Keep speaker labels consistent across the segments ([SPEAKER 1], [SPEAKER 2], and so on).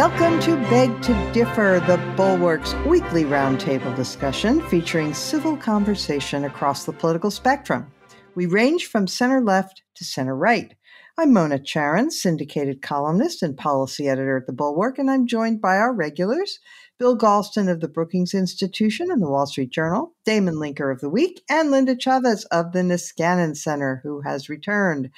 [SPEAKER 1] Welcome to Beg to Differ, the Bulwark's weekly roundtable discussion featuring civil conversation across the political spectrum. We range from center left to center right. I'm Mona Charen, syndicated columnist and policy editor at the Bulwark, and I'm joined by our regulars, Bill Galston of the Brookings Institution and the Wall Street Journal, Damon Linker of the Week, and Linda Chavez of the Niskanen Center, who has returned.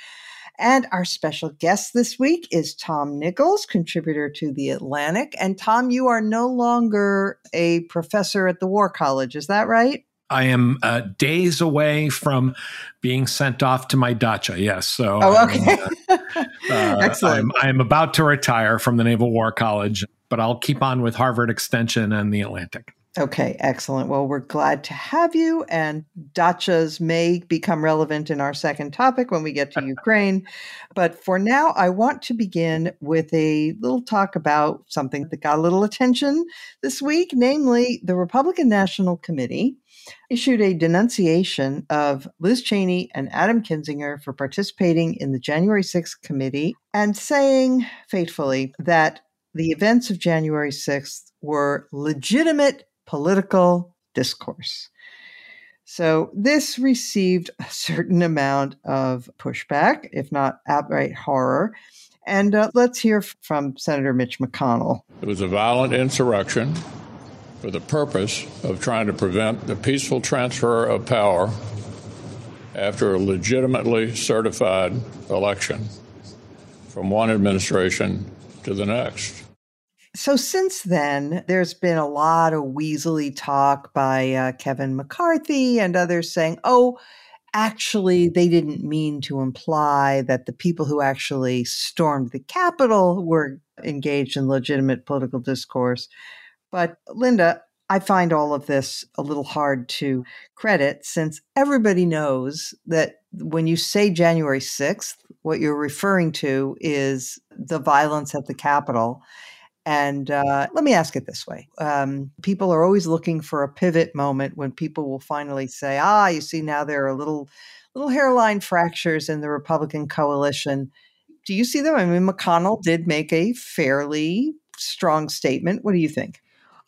[SPEAKER 1] And our special guest this week is Tom Nichols, contributor to The Atlantic. And Tom, you are no longer a professor at the War College, is that right?
[SPEAKER 2] I am uh, days away from being sent off to my dacha. Yes, so
[SPEAKER 1] oh, okay.
[SPEAKER 2] uh, uh, Excellent. I'm, I'm about to retire from the Naval War College, but I'll keep on with Harvard Extension and the Atlantic.
[SPEAKER 1] Okay, excellent. Well, we're glad to have you, and dachas may become relevant in our second topic when we get to Ukraine. But for now, I want to begin with a little talk about something that got a little attention this week, namely the Republican National Committee issued a denunciation of Liz Cheney and Adam Kinzinger for participating in the January 6th committee and saying faithfully that the events of January 6th were legitimate political discourse. So this received a certain amount of pushback, if not outright horror. And uh, let's hear from Senator Mitch McConnell.
[SPEAKER 3] It was a violent insurrection for the purpose of trying to prevent the peaceful transfer of power after a legitimately certified election from one administration to the next.
[SPEAKER 1] So since then, there's been a lot of weaselly talk by uh, Kevin McCarthy and others saying, oh, actually, they didn't mean to imply that the people who actually stormed the Capitol were engaged in legitimate political discourse. But Linda, I find all of this a little hard to credit since everybody knows that when you say January 6th, what you're referring to is the violence at the Capitol. And uh, let me ask it this way um, people are always looking for a pivot moment when people will finally say, ah, you see, now there are little, little hairline fractures in the Republican coalition. Do you see them? I mean, McConnell did make a fairly strong statement. What do you think?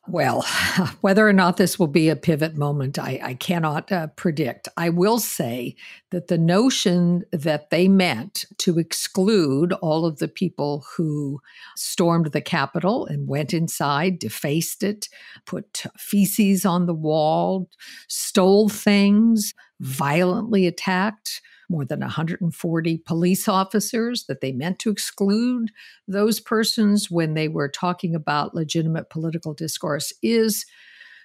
[SPEAKER 4] Well, whether or not this will be a pivot moment, I, I cannot uh, predict. I will say that the notion that they meant to exclude all of the people who stormed the Capitol and went inside, defaced it, put feces on the wall, stole things, violently attacked, more than 140 police officers, that they meant to exclude those persons when they were talking about legitimate political discourse is,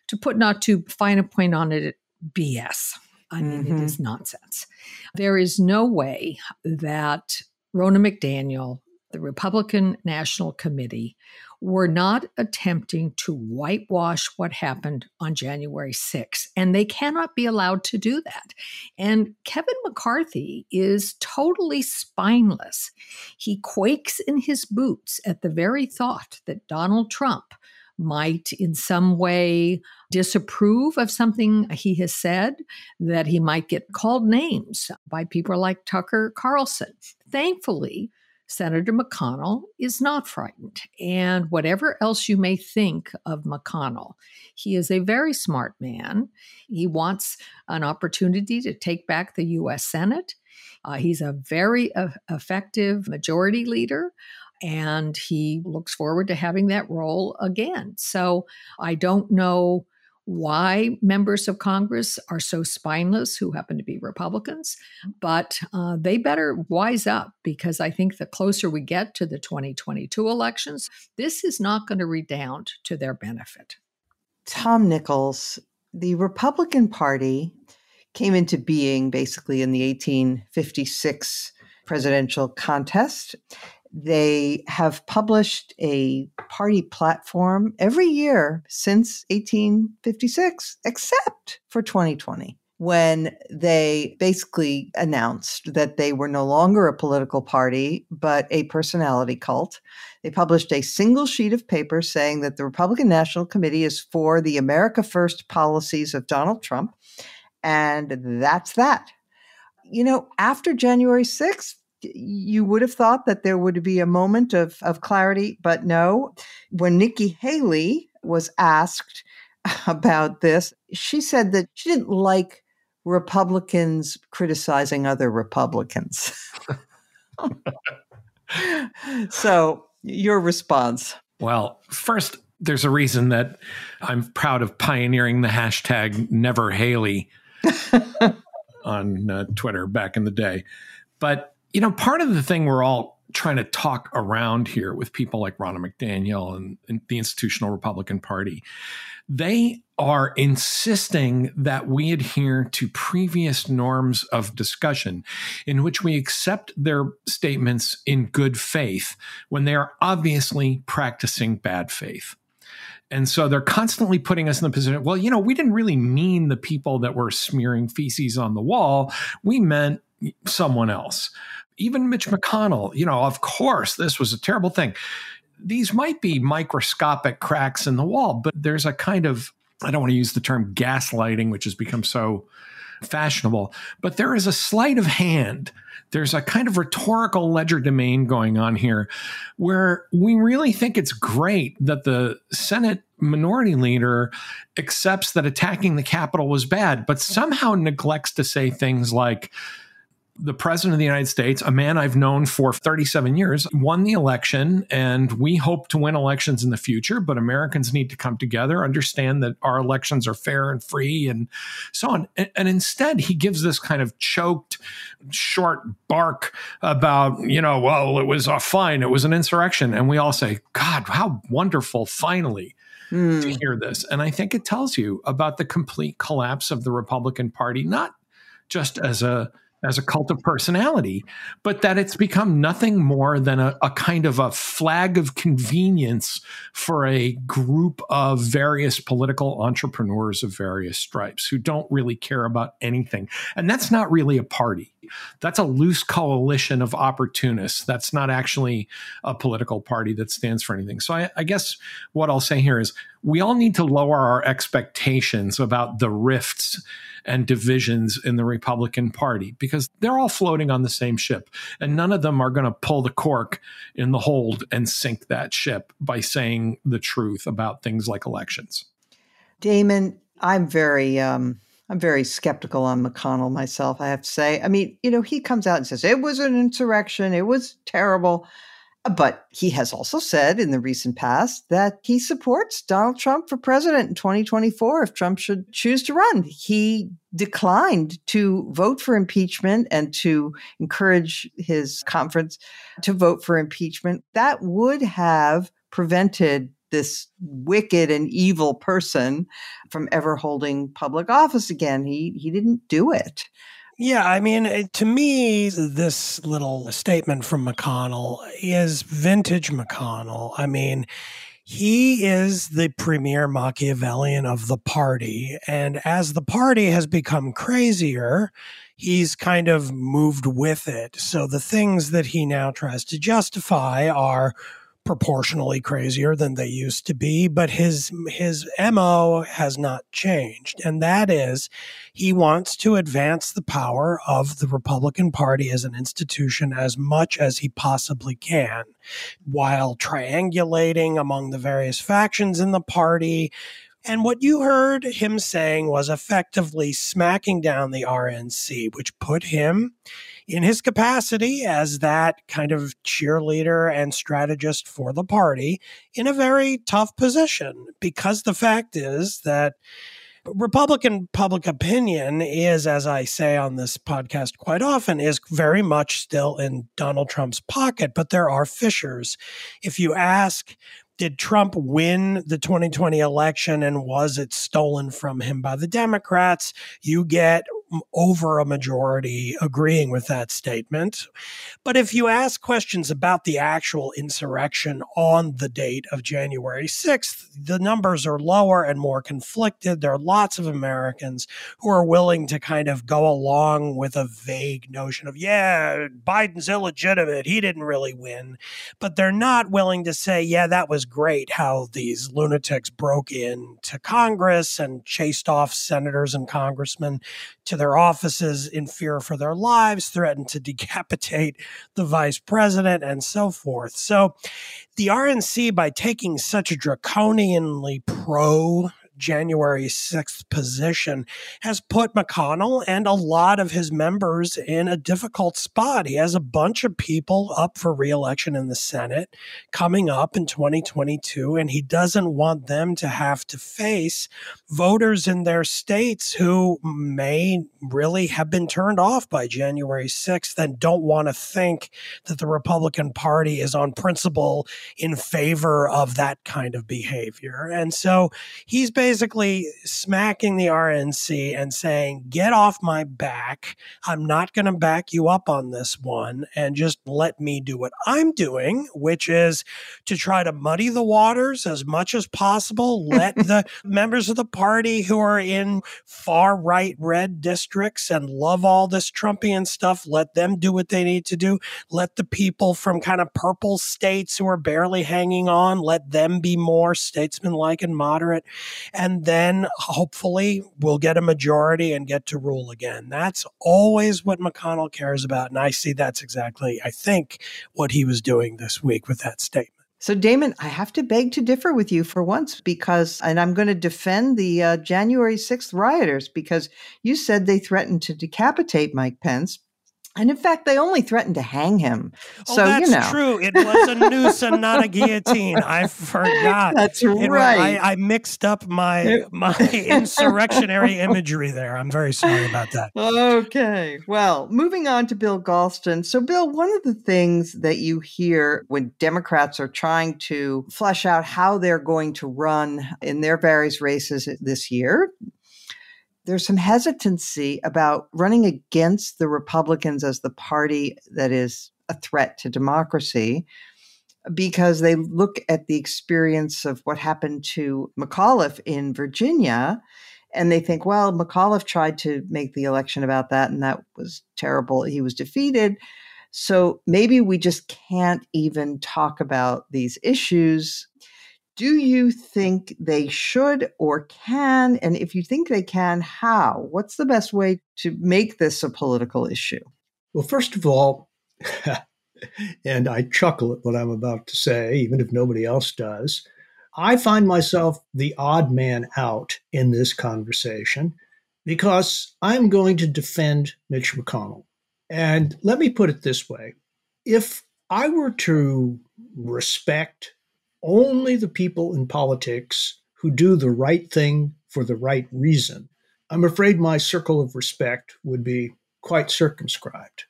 [SPEAKER 4] to put not too fine a point on it, BS. I mean, mm-hmm. it is nonsense. There is no way that Ronna McDaniel, the Republican National Committee, were not attempting to whitewash what happened on January 6th. And they cannot be allowed to do that. And Kevin McCarthy is totally spineless. He quakes in his boots at the very thought that Donald Trump might in some way disapprove of something he has said, that he might get called names by people like Tucker Carlson. Thankfully, Senator McConnell is not frightened. And whatever else you may think of McConnell, he is a very smart man. He wants an opportunity to take back the U.S. Senate. Uh, he's a very uh, effective majority leader and he looks forward to having that role again. So I don't know why members of Congress are so spineless who happen to be Republicans, but uh, they better wise up because I think the closer we get to the 2022 elections, this is not going to redound to their benefit.
[SPEAKER 1] Tom Nichols, the Republican Party came into being basically in the 1856 presidential contest. They have published a party platform every year since 1856, except for 2020 when they basically announced that they were no longer a political party, but a personality cult. They published a single sheet of paper saying that the Republican National Committee is for the America First policies of Donald Trump. And that's that. You know, after January 6th, you would have thought that there would be a moment of, of clarity, but no. When Nikki Haley was asked about this, she said that she didn't like Republicans criticizing other Republicans. so, your response?
[SPEAKER 2] Well, first, there's a reason that I'm proud of pioneering the hashtag Never Haley on uh, Twitter back in the day. But, you know, part of the thing we're all trying to talk around here with people like Ronna McDaniel and, and the Institutional Republican Party, they are insisting that we adhere to previous norms of discussion in which we accept their statements in good faith when they are obviously practicing bad faith. And so they're constantly putting us in the position, well, you know, we didn't really mean the people that were smearing feces on the wall. We meant someone else. Even Mitch McConnell, you know, of course, this was a terrible thing. These might be microscopic cracks in the wall, but there's a kind of, I don't want to use the term gaslighting, which has become so fashionable, but there is a sleight of hand. There's a kind of rhetorical legerdemain going on here where we really think it's great that the Senate minority leader accepts that attacking the Capitol was bad, but somehow neglects to say things like, the president of the United States, a man I've known for 37 years, won the election, and we hope to win elections in the future. But Americans need to come together, understand that our elections are fair and free, and so on. And, and instead, he gives this kind of choked, short bark about, you know, well, it was a fine, it was an insurrection. And we all say, God, how wonderful, finally. Mm. To hear this. And I think it tells you about the complete collapse of the Republican Party, not just as a as a cult of personality, but that it's become nothing more than a, a, kind of a flag of convenience for a group of various political entrepreneurs of various stripes who don't really care about anything. And that's not really a party. That's a loose coalition of opportunists. That's not actually a political party that stands for anything. So I, I guess what I'll say here is we all need to lower our expectations about the rifts and divisions in the Republican Party because they're all floating on the same ship. And none of them are going to pull the cork in the hold and sink that ship by saying the truth about things like elections.
[SPEAKER 1] Damon, I'm very um I'm very skeptical on McConnell myself, I have to say. I mean, you know, he comes out and says it was an insurrection, it was terrible. But he has also said in the recent past that he supports Donald Trump for president in 2024 if Trump should choose to run. He declined to vote for impeachment and to encourage his conference to vote for impeachment. That would have prevented this wicked and evil person from ever holding public office again. He he didn't do it.
[SPEAKER 5] Yeah, I mean, eh, to me, this little statement from McConnell is vintage McConnell. I mean, he is the premier Machiavellian of the party. And as the party has become crazier, he's kind of moved with it. So the things that he now tries to justify are proportionally crazier than they used to be, but his his MO has not changed. And that is he wants to advance the power of the Republican Party as an institution as much as he possibly can while triangulating among the various factions in the party. And what you heard him saying was effectively smacking down the RNC, which put him in his capacity as that kind of cheerleader and strategist for the party in a very tough position because the fact is that Republican public opinion is, as I say on this podcast quite often, is very much still in Donald Trump's pocket, but there are fissures. If you ask did Trump win the 2020 election and was it stolen from him by the Democrats? You get over a majority agreeing with that statement. But if you ask questions about the actual insurrection on the date of January 6th, the numbers are lower and more conflicted. There are lots of Americans who are willing to kind of go along with a vague notion of, yeah, Biden's illegitimate. He didn't really win. But they're not willing to say, yeah, that was great how these lunatics broke into Congress and chased off senators and congressmen to their offices in fear for their lives, threatened to decapitate the vice president, and so forth. So the RNC, by taking such a draconianly pro January 6th position has put McConnell and a lot of his members in a difficult spot. He has a bunch of people up for reelection in the Senate coming up in 2022, and he doesn't want them to have to face voters in their states who may really have been turned off by January 6th and don't want to think that the Republican Party is on principle in favor of that kind of behavior. And so he's basically basically smacking the RNC and saying, get off my back. I'm not going to back you up on this one and just let me do what I'm doing, which is to try to muddy the waters as much as possible. Let the members of the party who are in far right red districts and love all this Trumpian stuff, let them do what they need to do. Let the people from kind of purple states who are barely hanging on, let them be more statesmanlike and moderate and then hopefully we'll get a majority and get to rule again. That's always what McConnell cares about. And I see that's exactly, I think, what he was doing this week with that statement.
[SPEAKER 1] So, Damon, I have to beg to differ with you for once because, and I'm going to defend the uh, January 6th rioters because you said they threatened to decapitate Mike Pence. And in fact, they only threatened to hang him.
[SPEAKER 5] Oh,
[SPEAKER 1] so
[SPEAKER 5] that's
[SPEAKER 1] you know,
[SPEAKER 5] true. It was a noose and not a guillotine. I forgot.
[SPEAKER 1] That's
[SPEAKER 5] It-
[SPEAKER 1] right.
[SPEAKER 5] I, I mixed up my my insurrectionary imagery there. I'm very sorry about that.
[SPEAKER 1] Okay. Well, moving on to Bill Galston. So, Bill, one of the things that you hear when Democrats are trying to flesh out how they're going to run in their various races this year, there's some hesitancy about running against the Republicans as the party that is a threat to democracy because they look at the experience of what happened to McAuliffe in Virginia and they think, well, McAuliffe tried to make the election about that, and that was terrible. He was defeated. So maybe we just can't even talk about these issues. Do you think they should or can? And if you think they can, how? What's the best way to make this a political issue?
[SPEAKER 6] Well, first of all, and I chuckle at what I'm about to say, even if nobody else does. I find myself the odd man out in this conversation because I'm going to defend Mitch McConnell. And let me put it this way if I were to respect only the people in politics who do the right thing for the right reason, I'm afraid my circle of respect would be quite circumscribed.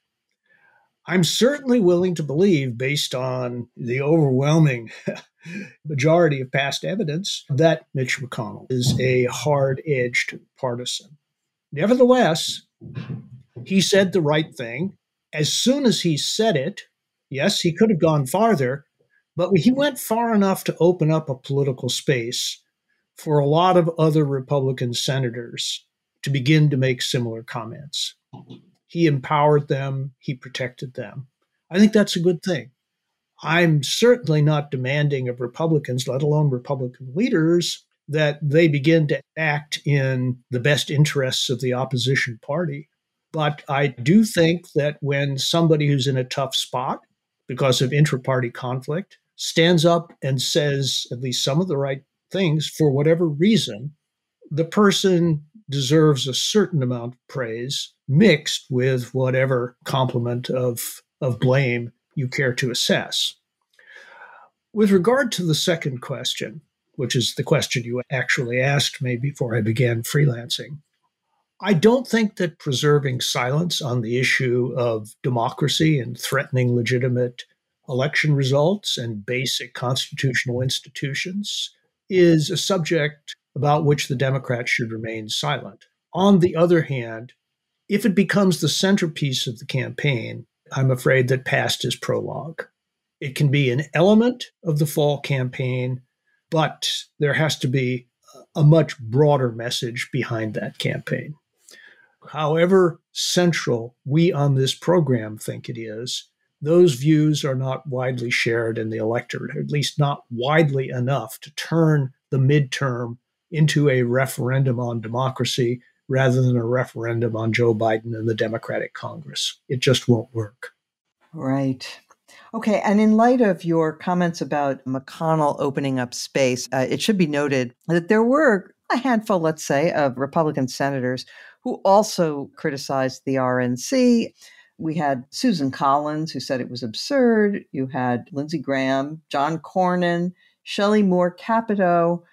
[SPEAKER 6] I'm certainly willing to believe, based on the overwhelming majority of past evidence, that Mitch McConnell is a hard edged partisan. Nevertheless, he said the right thing. As soon as he said it, yes, he could have gone farther, but he went far enough to open up a political space for a lot of other Republican senators to begin to make similar comments. He empowered them, he protected them. I think that's a good thing. I'm certainly not demanding of Republicans, let alone Republican leaders, that they begin to act in the best interests of the opposition party. But I do think that when somebody who's in a tough spot because of intra party conflict stands up and says at least some of the right things for whatever reason, the person deserves a certain amount of praise mixed with whatever complement of, of blame you care to assess. With regard to the second question, which is the question you actually asked me before I began freelancing, I don't think that preserving silence on the issue of democracy and threatening legitimate election results and basic constitutional institutions is a subject about which the Democrats should remain silent. On the other hand, if it becomes the centerpiece of the campaign, I'm afraid that past is prologue. It can be an element of the fall campaign, but there has to be a much broader message behind that campaign. However central we on this program think it is, those views are not widely shared in the electorate, at least not widely enough to turn the midterm into a referendum on democracy rather than a referendum on Joe Biden and the Democratic Congress. It just won't work.
[SPEAKER 1] Right. Okay, and in light of your comments about McConnell opening up space, uh, it should be noted that there were a handful, let's say, of Republican senators who also criticized the RNC. We had Susan Collins, who said it was absurd. You had Lindsey Graham, John Cornyn, Shelley Moore Capito,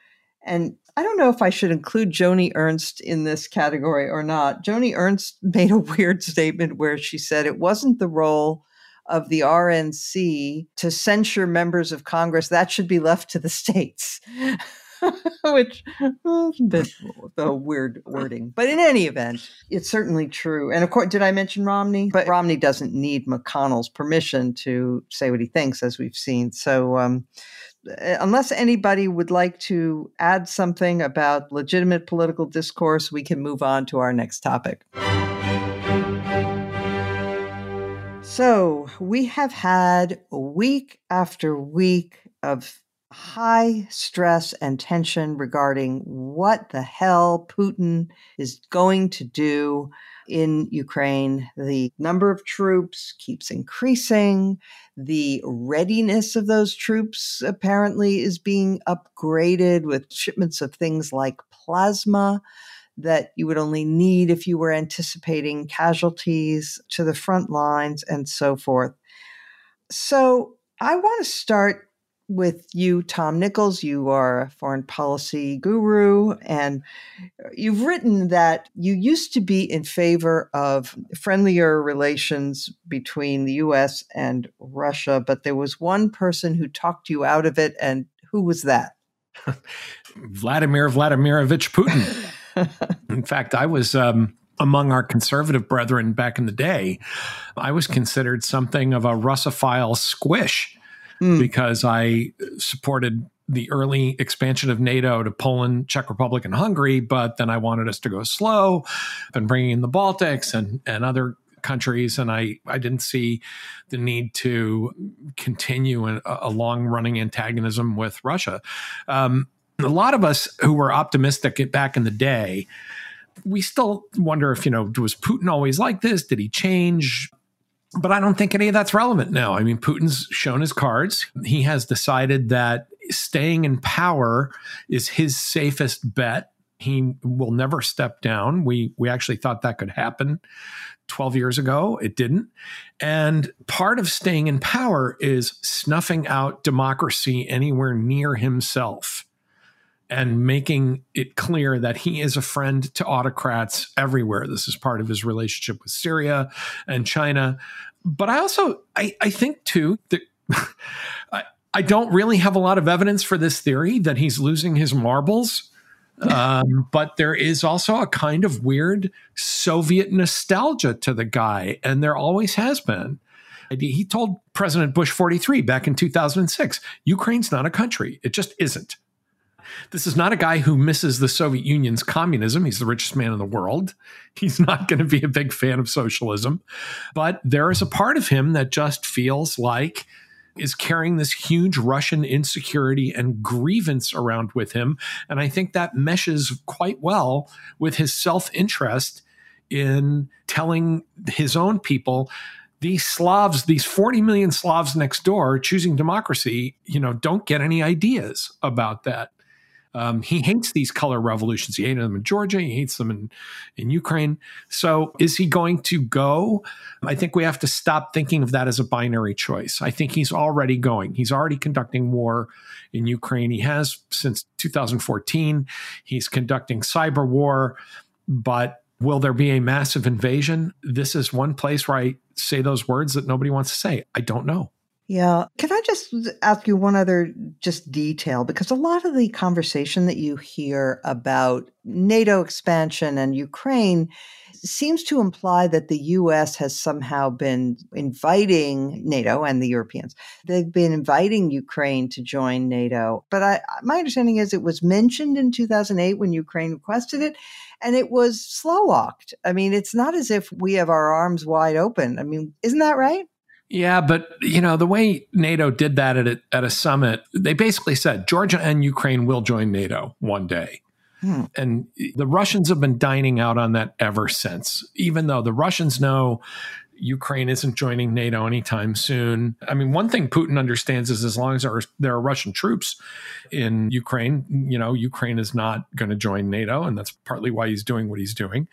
[SPEAKER 1] and I don't know if I should include Joni Ernst in this category or not. Joni Ernst made a weird statement where she said it wasn't the role of the RNC to censure members of Congress. That should be left to the states. Which well, a bit the weird wording, but in any event, it's certainly true. And of course, did I mention Romney? But Romney doesn't need McConnell's permission to say what he thinks, as we've seen. So, um, uh, unless anybody would like to add something about legitimate political discourse, we can move on to our next topic. So, we have had week after week of high stress and tension regarding what the hell Putin is going to do in Ukraine. The number of troops keeps increasing. The readiness of those troops apparently is being upgraded with shipments of things like plasma that you would only need if you were anticipating casualties to the front lines and so forth. So, I want to start with you, Tom Nichols. You are a foreign policy guru, and you've written that you used to be in favor of friendlier relations between the US and Russia, but there was one person who talked you out of it. And who was that?
[SPEAKER 2] Vladimir Vladimirovich Putin. in fact, I was. Um, among our conservative brethren back in the day, I was considered something of a Russophile squish mm. because I supported the early expansion of NATO to Poland, Czech Republic, and Hungary, but then I wanted us to go slow and bringing in the Baltics and, and other countries, and I, I didn't see the need to continue a, a long running antagonism with Russia. Um, a lot of us who were optimistic back in the day, we still wonder if, you know, was Putin always like this? Did he change? But I don't think any of that's relevant now. I mean, Putin's shown his cards. He has decided that staying in power is his safest bet. He will never step down. We we actually thought that could happen 12 years ago. It didn't. And part of staying in power is snuffing out democracy anywhere near himself and making it clear that he is a friend to autocrats everywhere. This is part of his relationship with Syria and China. But I also I, I think too that I, I don't really have a lot of evidence for this theory that he's losing his marbles. um, but there is also a kind of weird Soviet nostalgia to the guy, and there always has been. He told President Bush 43 back in 2006 Ukraine's not a country. It just isn't. This is not a guy who misses the Soviet Union's communism. He's the richest man in the world. He's not going to be a big fan of socialism. But there is a part of him that just feels like is carrying this huge Russian insecurity and grievance around with him. And I think that meshes quite well with his self interest in telling his own people these Slavs, these 40 million Slavs next door choosing democracy, you know, don't get any ideas about that. Um, he hates these color revolutions. He hated them in Georgia. He hates them in, in Ukraine. So is he going to go? I think we have to stop thinking of that as a binary choice. I think he's already going. He's already conducting war in Ukraine. He has since 2014. He's conducting cyber war. But will there be a massive invasion? This is one place where I say those words that nobody wants to say. I don't know.
[SPEAKER 1] Yeah. Can I just ask you one other just detail? Because a lot of the conversation that you hear about NATO expansion and Ukraine seems to imply that the US has somehow been inviting NATO and the Europeans. They've been inviting Ukraine to join NATO. But I, my understanding is it was mentioned in 2008 when Ukraine requested it, and it was slow walked. I mean, it's not as if we have our arms wide open. I mean, isn't that right?
[SPEAKER 2] Yeah, but you know the way NATO did that at a, at a summit, they basically said Georgia and Ukraine will join NATO one day. Hmm. And the Russians have been dining out on that ever since, even though the Russians know Ukraine isn't joining NATO anytime soon. I mean, one thing Putin understands is as long as there are, there are Russian troops in Ukraine, you know, Ukraine is not going to join NATO. And that's partly why he's doing what he's doing.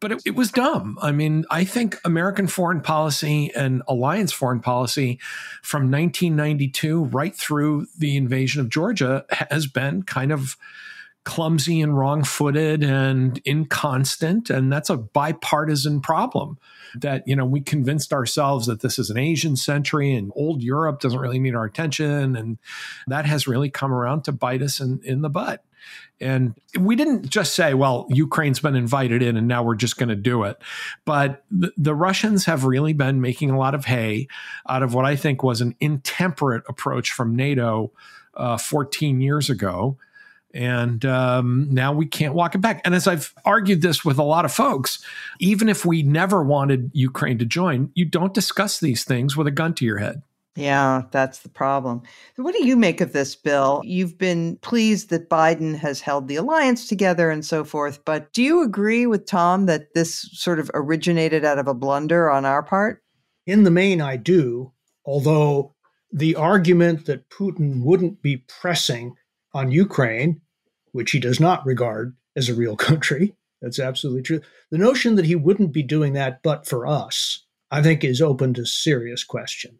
[SPEAKER 2] But it, it was dumb. I mean, I think American foreign policy and alliance foreign policy from 1992 right through the invasion of Georgia has been kind of clumsy and wrong footed and inconstant. And that's a bipartisan problem that, you know, we convinced ourselves that this is an Asian century and old Europe doesn't really need our attention. And that has really come around to bite us in, in the butt. And we didn't just say, well, Ukraine's been invited in and now we're just going to do it. But the, the, Russians have really been making a lot of hay out of what I think was an intemperate approach from NATO uh, 14 years ago and um, now we can't walk it back. And as I've argued this with a lot of folks, even if we never wanted Ukraine to join, you don't discuss these things with a gun to your head.
[SPEAKER 1] Yeah, that's the problem. What do you make of this, Bill? You've been pleased that Biden has held the alliance together and so forth, but do you agree with Tom that this sort of originated out of a blunder on our part?
[SPEAKER 6] In the main, I do, although the argument that Putin wouldn't be pressing on Ukraine which he does not regard as a real country. That's absolutely true. The notion that he wouldn't be doing that but for us, I think, is open to serious question.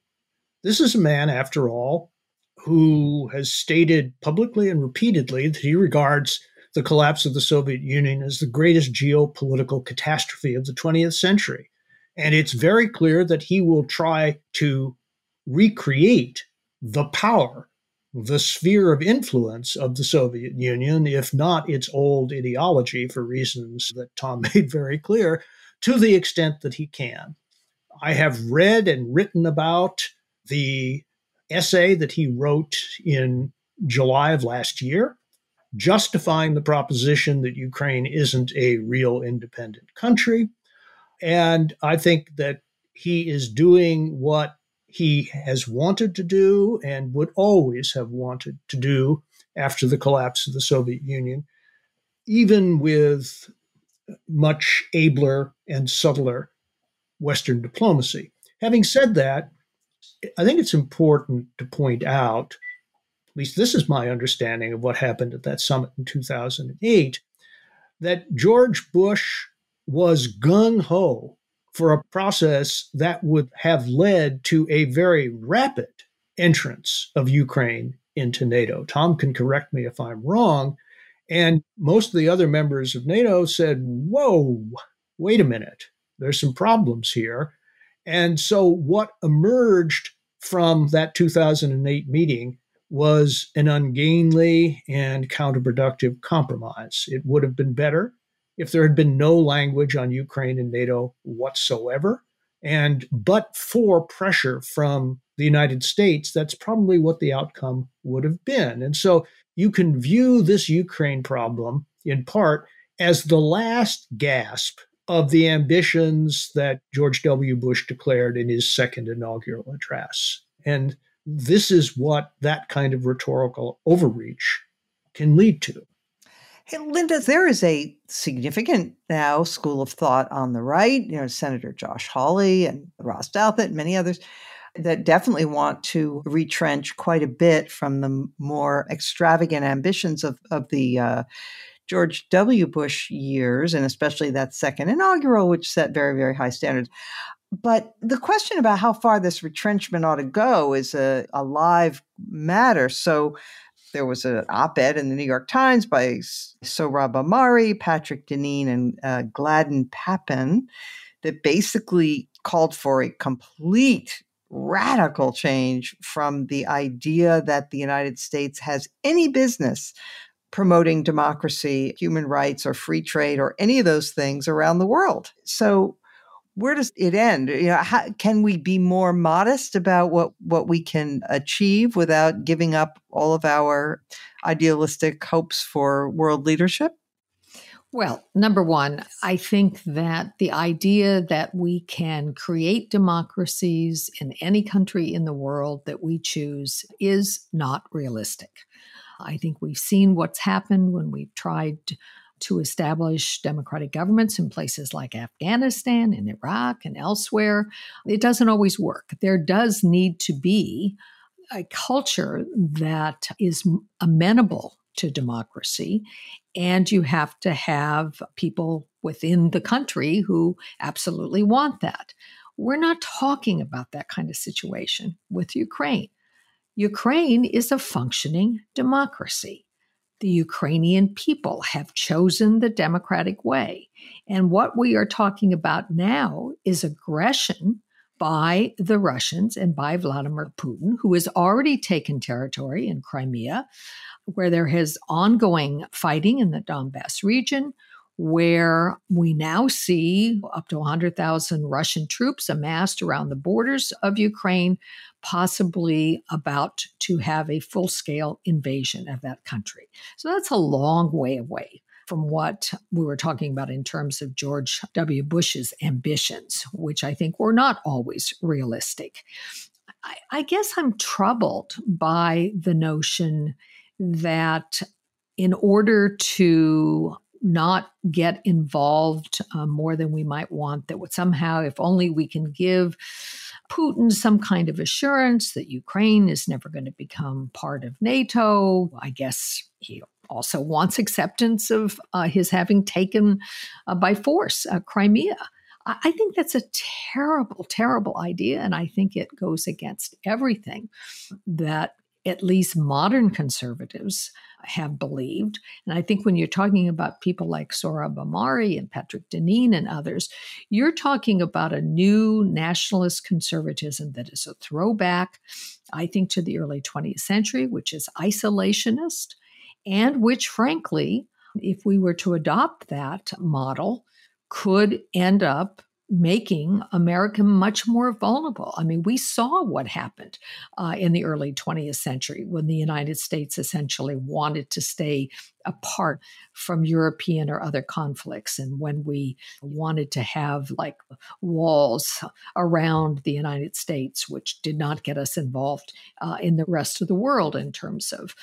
[SPEAKER 6] This is a man, after all, who has stated publicly and repeatedly that he regards the collapse of the Soviet Union as the greatest geopolitical catastrophe of the 20th century. And it's very clear that he will try to recreate the power the sphere of influence of the Soviet Union, if not its old ideology, for reasons that Tom made very clear, to the extent that he can. I have read and written about the essay that he wrote in July of last year, justifying the proposition that Ukraine isn't a real independent country. And I think that he is doing what he has wanted to do and would always have wanted to do after the collapse of the Soviet Union, even with much abler and subtler Western diplomacy. Having said that, I think it's important to point out, at least this is my understanding of what happened at that summit in 2008, that George Bush was gung ho for a process that would have led to a very rapid entrance of Ukraine into NATO. Tom can correct me if I'm wrong. And most of the other members of NATO said, whoa, wait a minute, there's some problems here. And so what emerged from that 2008 meeting was an ungainly and counterproductive compromise. It would have been better if there had been no language on Ukraine and NATO whatsoever. And but for pressure from the United States, that's probably what the outcome would have been. And so you can view this Ukraine problem in part as the last gasp of the ambitions that George W. Bush declared in his second inaugural address. And this is what that kind of rhetorical overreach can lead to.
[SPEAKER 1] Hey, Linda, there is a significant now school of thought on the right, you know, Senator Josh Hawley and Ross Douthat and many others that definitely want to retrench quite a bit from the more extravagant ambitions of, of the uh, George W. Bush years, and especially that second inaugural, which set very, very high standards. But the question about how far this retrenchment ought to go is a, a live matter. So there was an op-ed in the New York Times by Sohrab Ahmari, Patrick Deneen, and uh, Gladden Pappin that basically called for a complete radical change from the idea that the United States has any business promoting democracy, human rights, or free trade, or any of those things around the world. So where does it end? You know, how, can we be more modest about what what we can achieve without giving up all of our idealistic hopes for world leadership?
[SPEAKER 4] Well, number one, I think that the idea that we can create democracies in any country in the world that we choose is not realistic. I think we've seen what's happened when we've tried to establish democratic governments in places like Afghanistan and Iraq and elsewhere. It doesn't always work. There does need to be a culture that is amenable to democracy. And you have to have people within the country who absolutely want that. We're not talking about that kind of situation with Ukraine. Ukraine is a functioning democracy. The Ukrainian people have chosen the democratic way. And what we are talking about now is aggression by the Russians and by Vladimir Putin, who has already taken territory in Crimea, where there is ongoing fighting in the Donbass region, where we now see up to 100,000 Russian troops amassed around the borders of Ukraine, possibly about to have a full scale invasion of that country. So that's a long way away from what we were talking about in terms of George W. Bush's ambitions, which I think were not always realistic. I, I guess I'm troubled by the notion that in order to not get involved uh, more than we might want, that somehow, if only we can give Putin some kind of assurance that Ukraine is never going to become part of NATO. I guess he also wants acceptance of uh, his having taken uh, by force uh, Crimea. I think that's a terrible, terrible idea. And I think it goes against everything that at least modern conservatives have believed. And I think when you're talking about people like Sohrab Ahmari and Patrick Deneen and others, you're talking about a new nationalist conservatism that is a throwback, I think, to the early 20th century, which is isolationist, and which, frankly, if we were to adopt that model, could end up making America much more vulnerable. I mean, we saw what happened uh, in the early 20th century when the United States essentially wanted to stay apart from European or other conflicts, and when we wanted to have like walls around the United States, which did not get us involved uh, in the rest of the world in terms of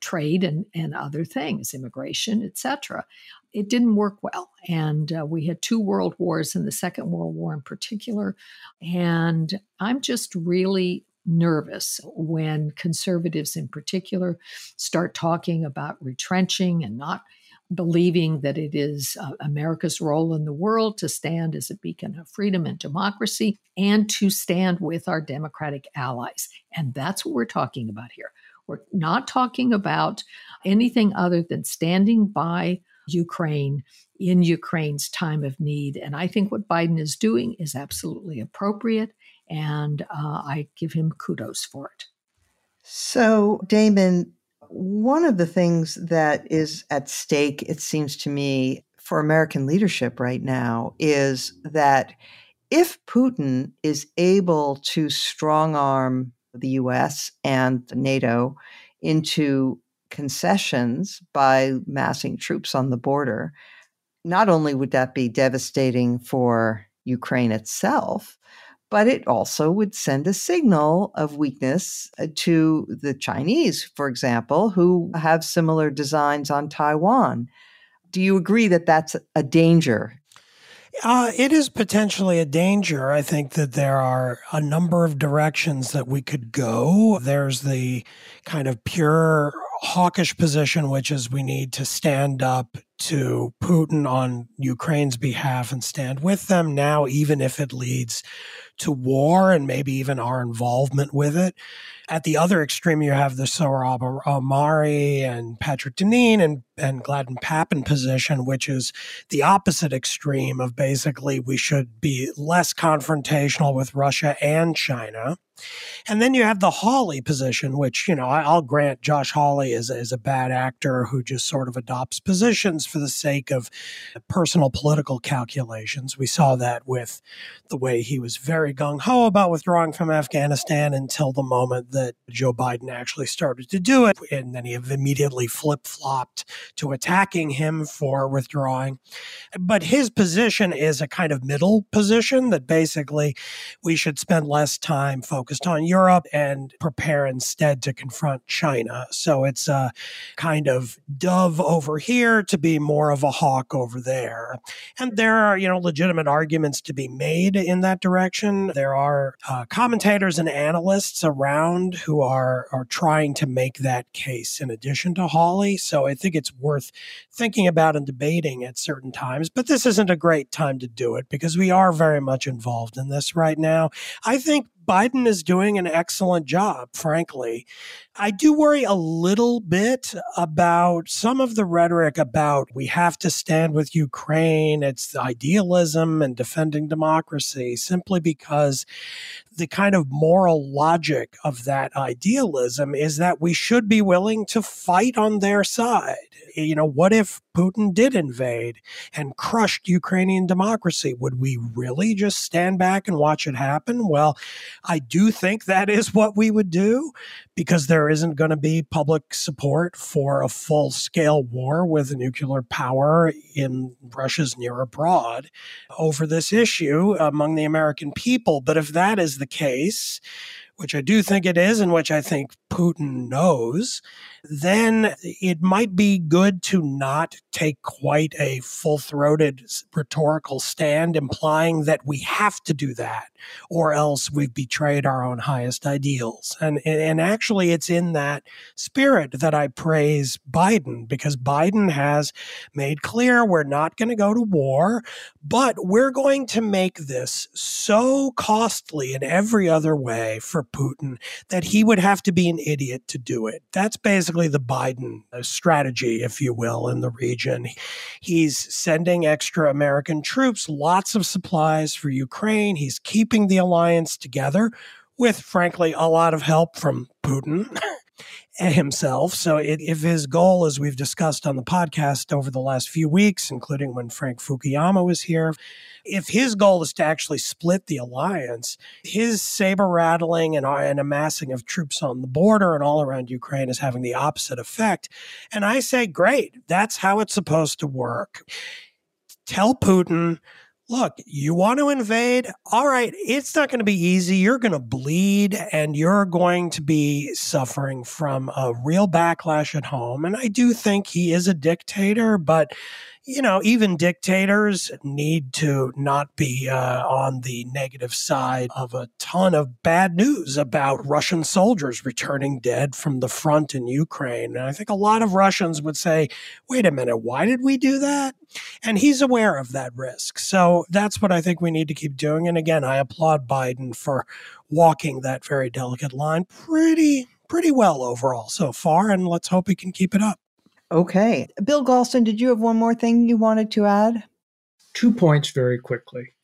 [SPEAKER 4] trade and, and other things, immigration, etc it didn't work well. And uh, we had two world wars and the Second World War in particular. And I'm just really nervous when conservatives in particular start talking about retrenching and not believing that it is uh, America's role in the world to stand as a beacon of freedom and democracy and to stand with our democratic allies. And that's what we're talking about here. We're not talking about anything other than standing by Ukraine in Ukraine's time of need. And I think what Biden is doing is absolutely appropriate. And uh, I give him kudos for it.
[SPEAKER 1] So, Damon, one of the things that is at stake, it seems to me, for American leadership right now is that if Putin is able to strong arm the US and NATO into concessions by massing troops on the border, not only would that be devastating for Ukraine itself, but it also would send a signal of weakness uh, to the Chinese, for example, who have similar designs on Taiwan. Do you agree that that's a danger
[SPEAKER 5] uh, it is potentially a danger. I think that there are a number of directions that we could go. There's the kind of pure hawkish position, which is we need to stand up to Putin on Ukraine's behalf and stand with them now, even if it leads to war and maybe even our involvement with it. At the other extreme, you have the Sohrab Ahmari and Patrick Deneen and, and Gladden Pappin position, which is the opposite extreme of basically we should be less confrontational with Russia and China. And then you have the Hawley position, which, you know, I'll grant Josh Hawley is, is a bad actor who just sort of adopts positions for the sake of personal political calculations. We saw that with the way he was very gung ho about withdrawing from Afghanistan until the moment that Joe Biden actually started to do it. And then he immediately flip flopped to attacking him for withdrawing. But his position is a kind of middle position that basically we should spend less time focused on Europe and prepare instead to confront China. So it's a kind of dove over here to be more of a hawk over there. And there are, you know, legitimate arguments to be made in that direction. There are uh, commentators and analysts around who are are trying to make that case in addition to Hawley. So I think it's worth thinking about and debating at certain times. But this isn't a great time to do it because we are very much involved in this right now. I think Biden is doing an excellent job, frankly. I do worry a little bit about some of the rhetoric about we have to stand with Ukraine. It's idealism and defending democracy, simply because the kind of moral logic of that idealism is that we should be willing to fight on their side. You know, what if Putin did invade and crushed Ukrainian democracy? Would we really just stand back and watch it happen? Well, I do think that is what we would do because there isn't going to be public support for a full scale war with nuclear power in Russia's near abroad over this issue among the American people. But if that is the case, which I do think it is, and which I think Putin knows, then it might be good to not take quite a full throated rhetorical stand implying that we have to do that or else we've betrayed our own highest ideals. And, and actually, it's in that spirit that I praise Biden because Biden has made clear we're not going to go to war, but we're going to make this so costly in every other way for Putin that he would have to be an idiot to do it. That's basically the Biden uh, strategy, if you will, in the region. He's sending extra American troops, lots of supplies for Ukraine. He's keeping the alliance together with, frankly, a lot of help from Putin. himself. So, it, if his goal, as we've discussed on the podcast over the last few weeks, including when Frank Fukuyama was here, if his goal is to actually split the alliance, his saber rattling and, and amassing of troops on the border and all around Ukraine is having the opposite effect. And I say, great, that's how it's supposed to work. Tell Putin, look, you want to invade? All right, it's not going to be easy. You're going to bleed and you're going to be suffering from a real backlash at home. And I do think he is a dictator, but you know, even dictators need to not be uh, on the negative side of a ton of bad news about Russian soldiers returning dead from the front in Ukraine. And I think a lot of Russians would say, wait a minute, why did we do that? And he's aware of that risk. So that's what I think we need to keep doing. And again, I applaud Biden for walking that very delicate line pretty, pretty well overall so far. And let's hope he can keep it up.
[SPEAKER 1] Okay. Bill Galston, did you have one more thing you wanted to add?
[SPEAKER 6] Two points very quickly.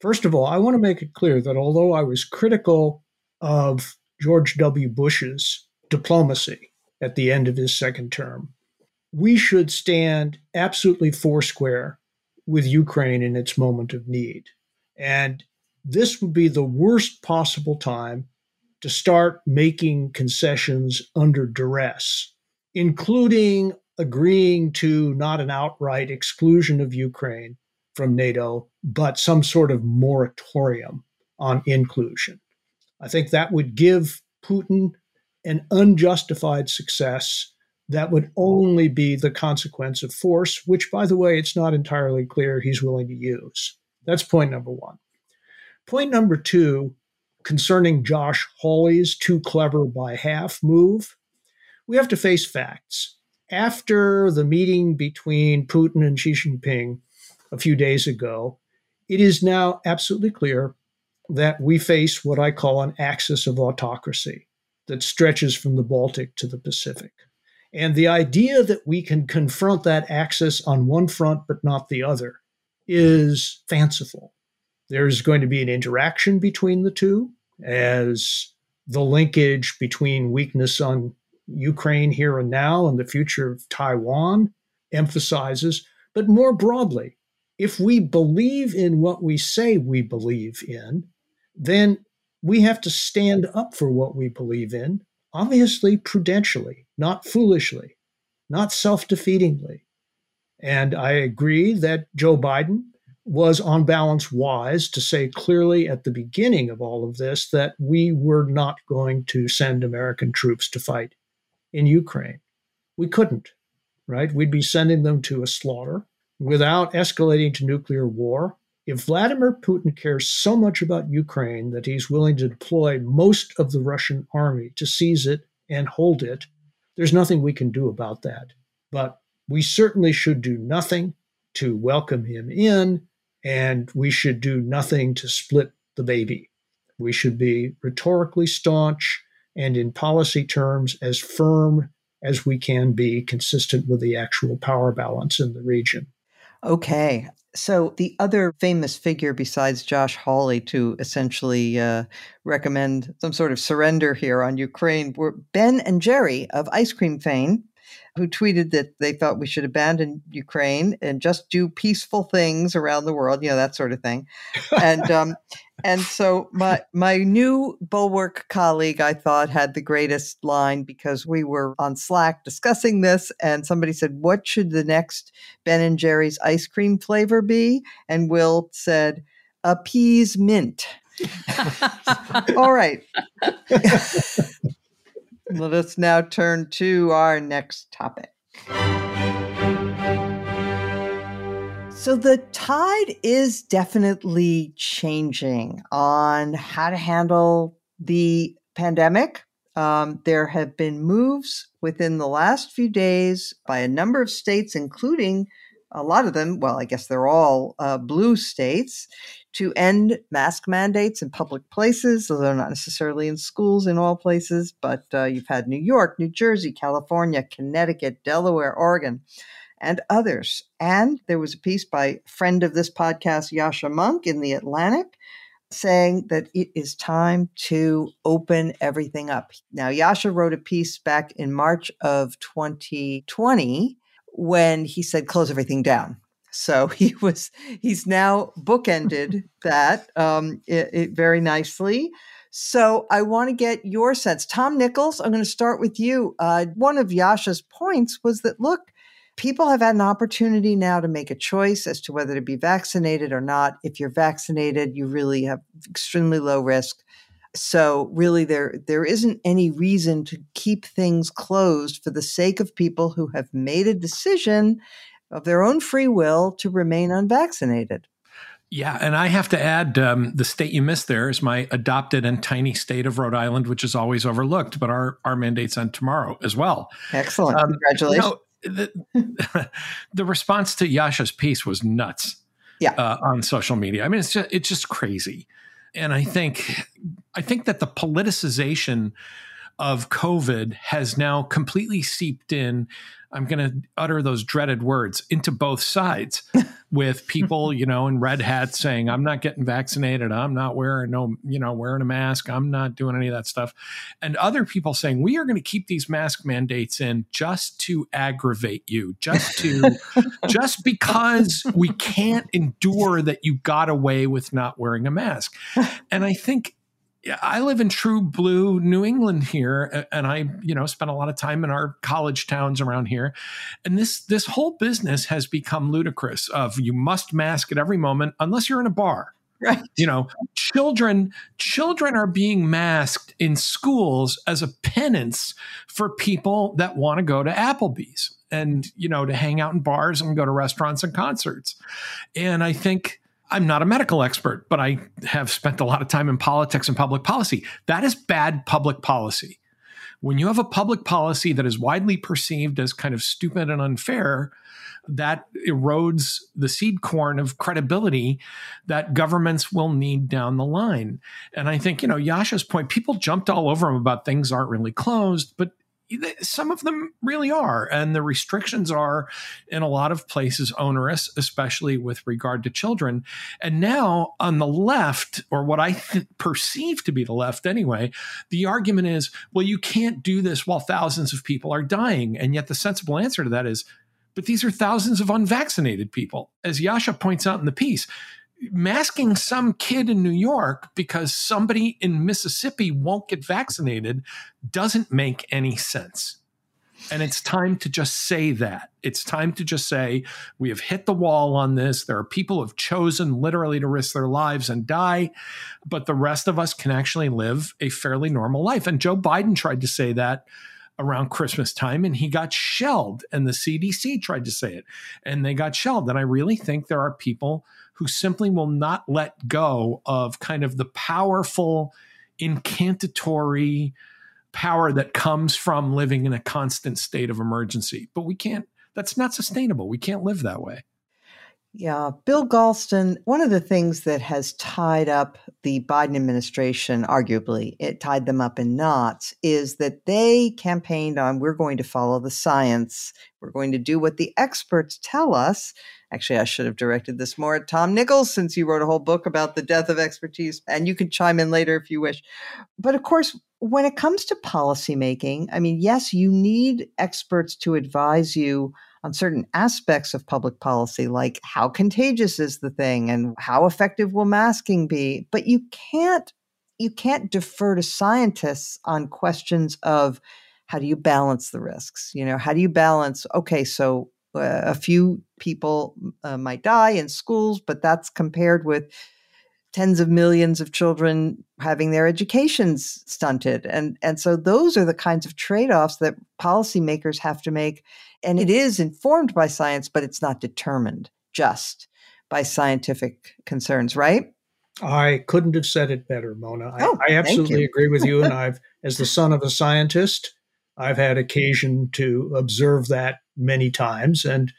[SPEAKER 6] First of all, I want to make it clear that although I was critical of George W. Bush's diplomacy at the end of his second term, we should stand absolutely foursquare with Ukraine in its moment of need. And this would be the worst possible time to start making concessions under duress, including agreeing to not an outright exclusion of Ukraine from NATO, but some sort of moratorium on inclusion. I think that would give Putin an unjustified success that would only be the consequence of force, which, by the way, it's not entirely clear he's willing to use. That's point number one. Point number two, concerning Josh Hawley's too clever by half move, we have to face facts after the meeting between Putin and Xi Jinping a few days ago, it is now absolutely clear that we face what I call an axis of autocracy that stretches from the Baltic to the Pacific. And the idea that we can confront that axis on one front but not the other is fanciful. There's going to be an interaction between the two as the linkage between weakness on Ukraine here and now and the future of Taiwan emphasizes. But more broadly, if we believe in what we say we believe in, then we have to stand up for what we believe in, obviously prudentially, not foolishly, not self defeatingly. And I agree that Joe Biden was on balance wise to say clearly at the beginning of all of this that we were not going to send American troops to fight in Ukraine. We couldn't, right? We'd be sending them to a slaughter without escalating to nuclear war. If Vladimir Putin cares so much about Ukraine that he's willing to deploy most of the Russian army to seize it and hold it, there's nothing we can do about that. But we certainly should do nothing to welcome him in and we should do nothing to split the baby. We should be rhetorically staunch and in policy terms as firm as we can be, consistent with the actual power balance in the region.
[SPEAKER 1] Okay. So, the other famous figure besides Josh Hawley to essentially uh, recommend some sort of surrender here on Ukraine were Ben and Jerry of Ice Cream fame who tweeted that they thought we should abandon Ukraine and just do peaceful things around the world, you know, that sort of thing. And um, and so my my new bulwark colleague, I thought, had the greatest line because we were on Slack discussing this, and somebody said, "What should the next Ben and Jerry's ice cream flavor be?" And Will said, "Appease mint." All right. Let us now turn to our next topic. So, the tide is definitely changing on how to handle the pandemic. Um, there have been moves within the last few days by a number of states, including a lot of them, well, I guess they're all uh, blue states, to end mask mandates in public places, although not necessarily in schools in all places. But uh, you've had New York, New Jersey, California, Connecticut, Delaware, Oregon, and others. And there was a piece by friend of this podcast, Yascha Mounk, in The Atlantic. Saying that it is time to open everything up. Now, Yascha wrote a piece back in March of 2020 when he said close everything down. So he was he's now bookended that um, it, it very nicely. So I want to get your sense, Tom Nichols. I'm going to start with you. Uh, one of Yascha's points was that look, people have had an opportunity now to make a choice as to whether to be vaccinated or not. If you're vaccinated, you really have extremely low risk. So really there there isn't any reason to keep things closed for the sake of people who have made a decision of their own free will to remain unvaccinated.
[SPEAKER 2] Yeah, and I have to add um, the state you missed there is my adopted and tiny state of Rhode Island, which is always overlooked, but our our mandates end tomorrow as well.
[SPEAKER 1] Excellent, um, congratulations.
[SPEAKER 2] You know, the, the, response to Yascha's piece was nuts.
[SPEAKER 1] Yeah,
[SPEAKER 2] uh, on social media. I mean, it's just it's just crazy, and I think I think that the politicization of COVID has now completely seeped in I'm going to utter those dreaded words into both sides with people, you know, in red hats saying, I'm not getting vaccinated. I'm not wearing no, you know, wearing a mask. I'm not doing any of that stuff. And other people saying, we are going to keep these mask mandates in just to aggravate you, just to, just because we can't endure that you got away with not wearing a mask. And I think I live in true blue New England here, and I, you know, spent a lot of time in our college towns around here. And this this whole business has become ludicrous. Of you must mask at every moment, unless you're in a bar.
[SPEAKER 1] Right.
[SPEAKER 2] You know, children children are being masked in schools as a penance for people that want to go to Applebee's and you know to hang out in bars and go to restaurants and concerts. And I think I'm not a medical expert, but I have spent a lot of time in politics and public policy. That is bad public policy. When you have a public policy that is widely perceived as kind of stupid and unfair, that erodes the seed corn of credibility that governments will need down the line. And I think, you know, Yascha's point, people jumped all over him about things aren't really closed, but some of them really are. And the restrictions are, in a lot of places, onerous, especially with regard to children. And now, on the left, or what I th- perceive to be the left anyway, the argument is well, you can't do this while thousands of people are dying. And yet, the sensible answer to that is, but these are thousands of unvaccinated people. As Yascha points out in the piece, masking some kid in New York because somebody in Mississippi won't get vaccinated doesn't make any sense. And it's time to just say that. It's time to just say, we have hit the wall on this. There are people who have chosen literally to risk their lives and die, but the rest of us can actually live a fairly normal life. And Joe Biden tried to say that around Christmas time and he got shelled. And the CDC tried to say it and they got shelled. And I really think there are people who simply will not let go of kind of the powerful, incantatory, power that comes from living in a constant state of emergency. But we can't, that's not sustainable. We can't live that way.
[SPEAKER 1] Yeah. Bill Galston, one of the things that has tied up the Biden administration, arguably, it tied them up in knots, is that they campaigned on we're going to follow the science. We're going to do what the experts tell us. Actually, I should have directed this more at Tom Nichols since you wrote a whole book about the death of expertise, and you can chime in later if you wish. But of course, when it comes to policymaking, I mean, yes, you need experts to advise you on certain aspects of public policy, like how contagious is the thing and how effective will masking be. But you can't you can't defer to scientists on questions of how do you balance the risks? You know, how do you balance? Okay, so uh, a few people uh, might die in schools, but that's compared with tens of millions of children having their educations stunted. And and so those are the kinds of trade-offs that policymakers have to make. And it is informed by science but it's not determined just by scientific concerns right?
[SPEAKER 6] I couldn't have said it better mona. Oh, i, I absolutely agree with you and i've as the son of a scientist i've had occasion to observe that many times. And